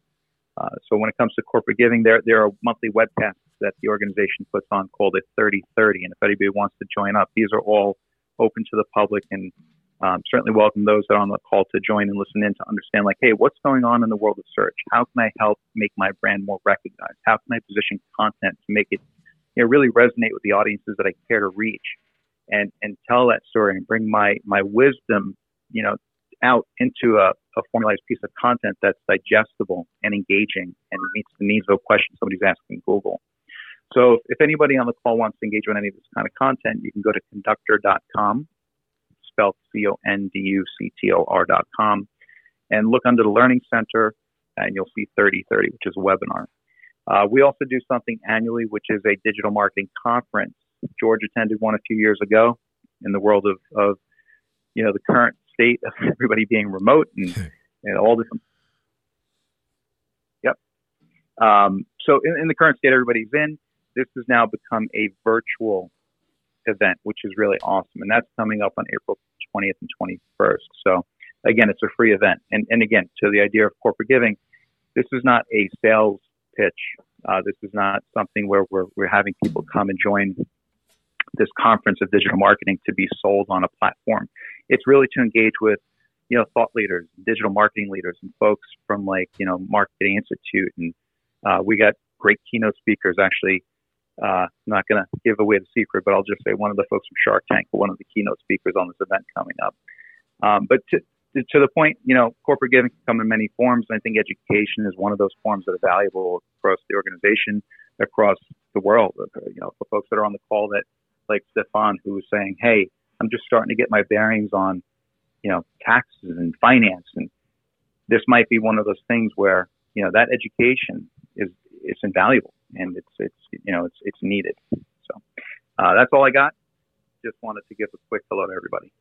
Uh, so when it comes to corporate giving, there there are monthly webcasts that the organization puts on called it 3030, and if anybody wants to join up, these are all open to the public and um, certainly welcome those that are on the call to join and listen in to understand like, hey, what's going on in the world of search? How can I help make my brand more recognized? How can I position content to make it you know really resonate with the audiences that I care to reach? and and tell that story and bring my my wisdom, you know, out into a, a formalized piece of content that's digestible and engaging and meets the needs of a question somebody's asking Google. So if anybody on the call wants to engage with any of this kind of content, you can go to conductor.com, spelled C-O-N-D-U-C-T-O-R.com, and look under the Learning Center, and you'll see 3030, which is a webinar. Uh, we also do something annually, which is a digital marketing conference George attended one a few years ago in the world of, of you know, the current state of everybody being remote and, and all different. Yep. Um, so in, in the current state everybody's in, this has now become a virtual event, which is really awesome. And that's coming up on April 20th and 21st. So again, it's a free event. And, and again, to the idea of corporate giving, this is not a sales pitch. Uh, this is not something where we're, we're having people come and join this conference of digital marketing to be sold on a platform. It's really to engage with, you know, thought leaders, digital marketing leaders, and folks from like, you know, Marketing Institute. And uh, we got great keynote speakers. Actually, uh, I'm not going to give away the secret, but I'll just say one of the folks from Shark Tank, one of the keynote speakers on this event coming up. Um, but to, to the point, you know, corporate giving can come in many forms. And I think education is one of those forms that are valuable across the organization, across the world. You know, for folks that are on the call that like Stephon, who was saying, "Hey, I'm just starting to get my bearings on, you know, taxes and finance, and this might be one of those things where you know that education is it's invaluable and it's it's you know it's it's needed." So uh, that's all I got. Just wanted to give a quick hello to everybody.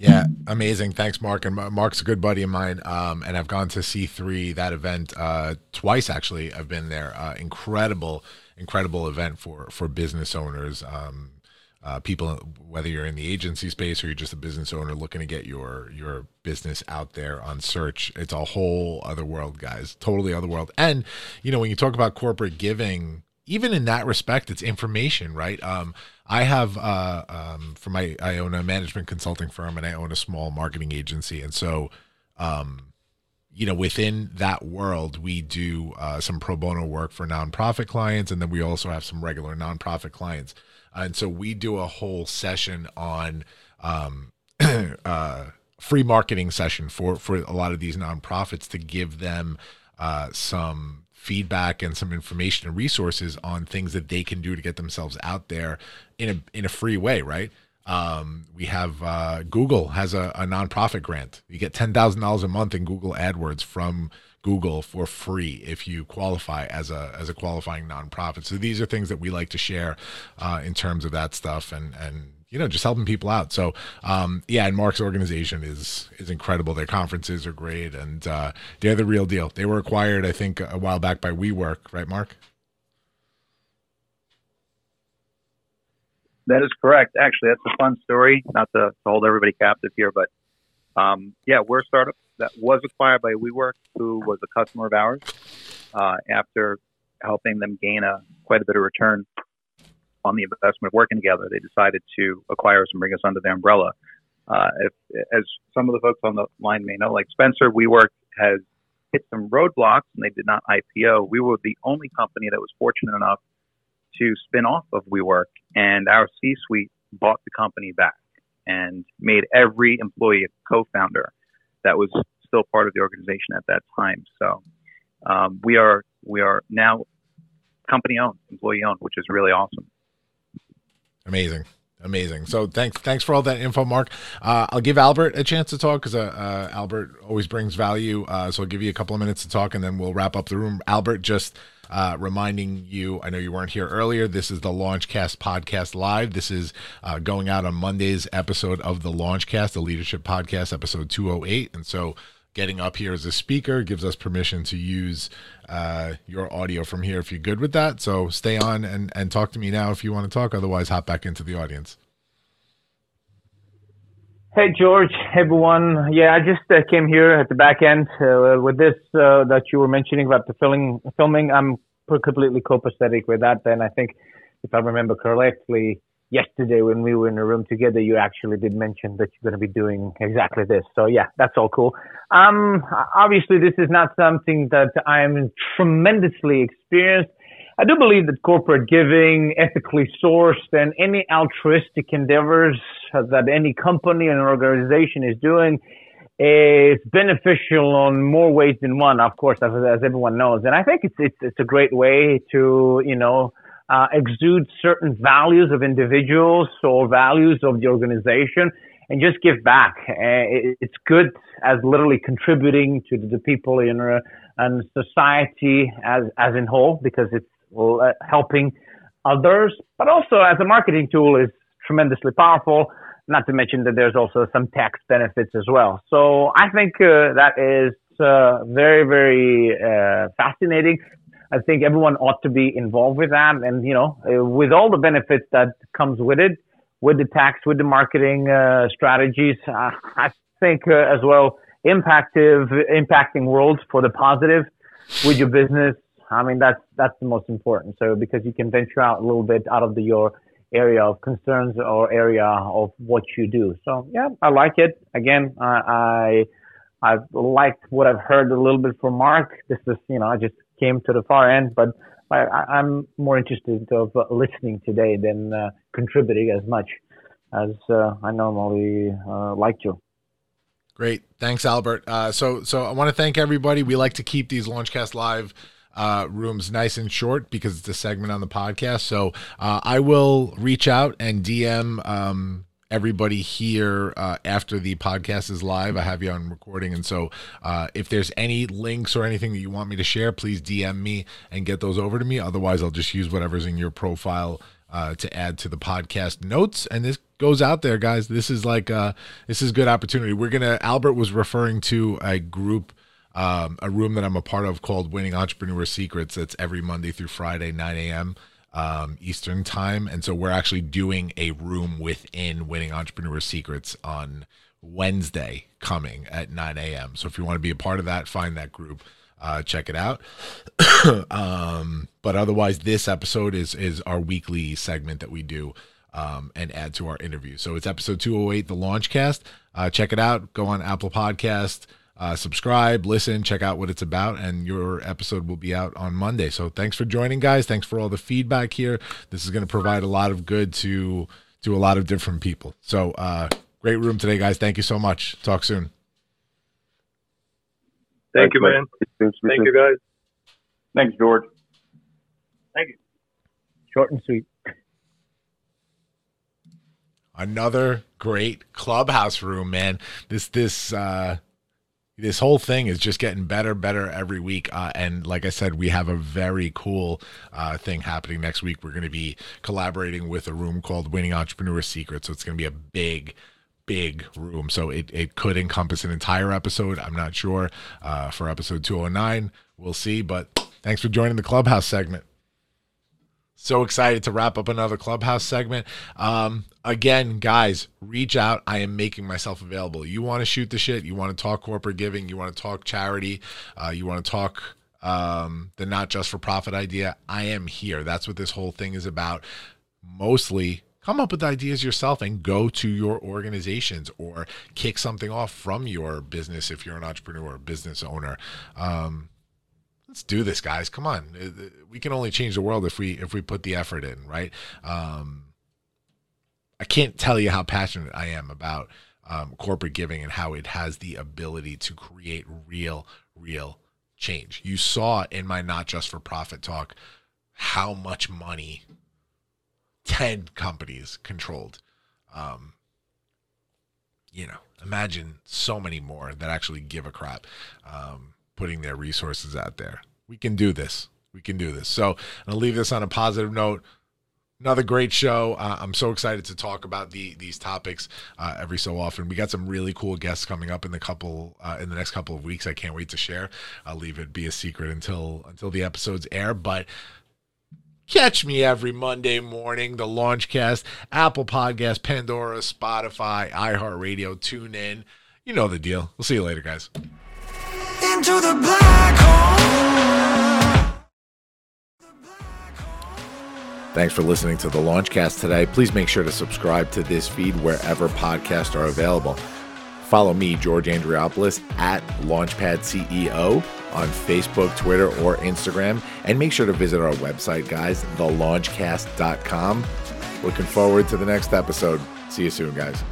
Yeah, amazing. Thanks, Mark. And Mark's a good buddy of mine. Um, and I've gone to C3 that event uh, twice actually. I've been there. Uh, incredible, incredible event for for business owners. Um, uh, people, whether you're in the agency space or you're just a business owner looking to get your your business out there on search. It's a whole other world, guys. Totally other world. And you know, when you talk about corporate giving, even in that respect, it's information, right? Um, I have uh, um, for my I own a management consulting firm and I own a small marketing agency, and so um, you know, within that world, we do uh, some pro bono work for nonprofit clients, and then we also have some regular nonprofit clients. And so we do a whole session on um, uh, free marketing session for for a lot of these nonprofits to give them uh, some feedback and some information and resources on things that they can do to get themselves out there in a in a free way, right? Um, we have uh, Google has a, a nonprofit grant. You get ten thousand dollars a month in Google AdWords from Google for free if you qualify as a as a qualifying nonprofit. So these are things that we like to share uh, in terms of that stuff and and you know just helping people out. So um, yeah, and Mark's organization is is incredible. Their conferences are great and uh, they're the real deal. They were acquired, I think, a while back by WeWork, right, Mark? That is correct. Actually, that's a fun story. Not to, hold everybody captive here, but um, yeah, we're a startup that was acquired by WeWork, who was a customer of ours. Uh, after helping them gain a quite a bit of return on the investment of working together, they decided to acquire us and bring us under their umbrella. Uh, if, as some of the folks on the line may know, like Spencer, WeWork has hit some roadblocks and they did not IPO. We were the only company that was fortunate enough to spin off of WeWork, and our C-suite bought the company back and made every employee a co-founder that was still part of the organization at that time. So um, we are we are now company owned, employee owned, which is really awesome. Amazing. Amazing. So thanks, thanks for all that info, Mark. Uh, I'll give Albert a chance to talk because uh, uh, Albert always brings value. Uh, so I'll give you a couple of minutes to talk, and then we'll wrap up the room. Albert, just uh, reminding you, I know you weren't here earlier. This is the Launchcast podcast live. This is uh, going out on Monday's episode of the Launchcast, the Leadership Podcast, episode 208. And so getting up here as a speaker gives us permission to use uh, your audio from here if you're good with that. So stay on and, and talk to me now if you want to talk. Otherwise, hop back into the audience. Hey George, everyone. Yeah, I just uh, came here at the back end uh, with this uh, that you were mentioning about the filming. Filming, I'm completely copacetic with that. And I think, if I remember correctly, yesterday when we were in a room together, you actually did mention that you're going to be doing exactly this. So yeah, that's all cool. Um, obviously, this is not something that I am tremendously experienced I do believe that corporate giving, ethically sourced, and any altruistic endeavors that any company and organization is doing is beneficial on more ways than one, of course, as, as everyone knows. And I think it's, it's, it's a great way to, you know, uh, exude certain values of individuals or values of the organization and just give back. Uh, it's good as literally contributing to the people in uh, and society as, as in whole because it's helping others, but also as a marketing tool is tremendously powerful. Not to mention that there's also some tax benefits as well. So I think uh, that is uh, very, very uh, fascinating. I think everyone ought to be involved with that, and you know, uh, with all the benefits that comes with it, with the tax, with the marketing uh, strategies. I think as well, impactive, impacting worlds for the positive with your business I mean, that's that's the most important. So because you can venture out a little bit out of the, your area of concerns or area of what you do. So yeah, I like it. Again, I, I liked what I've heard a little bit from Mark. This is you know I just came to the far end, but I, am more interested of listening today than uh, contributing as much as uh, I normally uh, like to. Great, thanks, Albert. Uh, so so I want to thank everybody. We like to keep these Launchcast live uh, rooms nice and short because it's a segment on the podcast. So uh, I will reach out and DM um, everybody here uh, after the podcast is live. I have you on recording. And so uh, if there's any links or anything that you want me to share, please DM me and get those over to me. Otherwise, I'll just use whatever's in your profile. Uh, to add to the podcast notes, and this goes out there, guys. This is like uh, this is good opportunity. We're gonna. Albert was referring to a group um, a room that I'm a part of called Winning Entrepreneur Secrets. That's every Monday through Friday, 9 a.m. um, Eastern time. And so we're actually doing a room within Winning Entrepreneur Secrets on Wednesday coming at 9 a.m. So if you want to be a part of that, find that group. Uh, check it out. um, but otherwise, this episode is is our weekly segment that we do um, and add to our interview. So it's episode 208, the Launchcast. Uh, check it out. Go on Apple Podcast, uh, subscribe, listen, check out what it's about, and your episode will be out on Monday. So thanks for joining, guys. Thanks for all the feedback here. This is going to provide a lot of good to to a lot of different people. So uh, great room today, guys. Thank you so much. Talk soon. Thank you, man. Thank you, guys. Thanks, George. Thank you. Short and sweet. Another great clubhouse room, man. This this uh this whole thing is just getting better better every week uh, and like i said we have a very cool uh, thing happening next week. We're going to be collaborating with a room called winning entrepreneur secrets. So it's going to be a big big room. So it, it could encompass an entire episode. I'm not sure uh, for episode 209 we'll see but thanks for joining the clubhouse segment so excited to wrap up another clubhouse segment. Um, again, guys, reach out. I am making myself available. You want to shoot the shit? You want to talk corporate giving? You want to talk charity? Uh, you want to talk um, the not just for profit idea? I am here. That's what this whole thing is about. Mostly come up with ideas yourself and go to your organizations or kick something off from your business if you're an entrepreneur or business owner. Um, let's do this guys. Come on. We can only change the world if we if we put the effort in right? Um i can't tell you how passionate i am about um, corporate giving and how it has the ability to create real real change. You saw in my not just for profit talk how much money 10 companies controlled. Um you know imagine so many more that actually give a crap. Um putting their resources out there. We can do this. We can do this. So I'll leave this on a positive note. Another great show. Uh, I'm so excited to talk about the these topics uh, every so often. We got some really cool guests coming up in the couple uh, in the next couple of weeks. I can't wait to share. I'll leave it be a secret until until the episodes air, but. Catch me every Monday morning, the Launchcast, Apple Podcast, Pandora, Spotify, iHeartRadio, tune in. You know the deal. We'll see you later, guys into the black hole. Thanks for listening to the Launchcast today. Please make sure to subscribe to this feed wherever podcasts are available. Follow me, George Andriopoulos, at Launchpad CEO on Facebook, Twitter, or Instagram. And make sure to visit our website, guys, thelaunchcast.com. Looking forward to the next episode. See you soon, guys.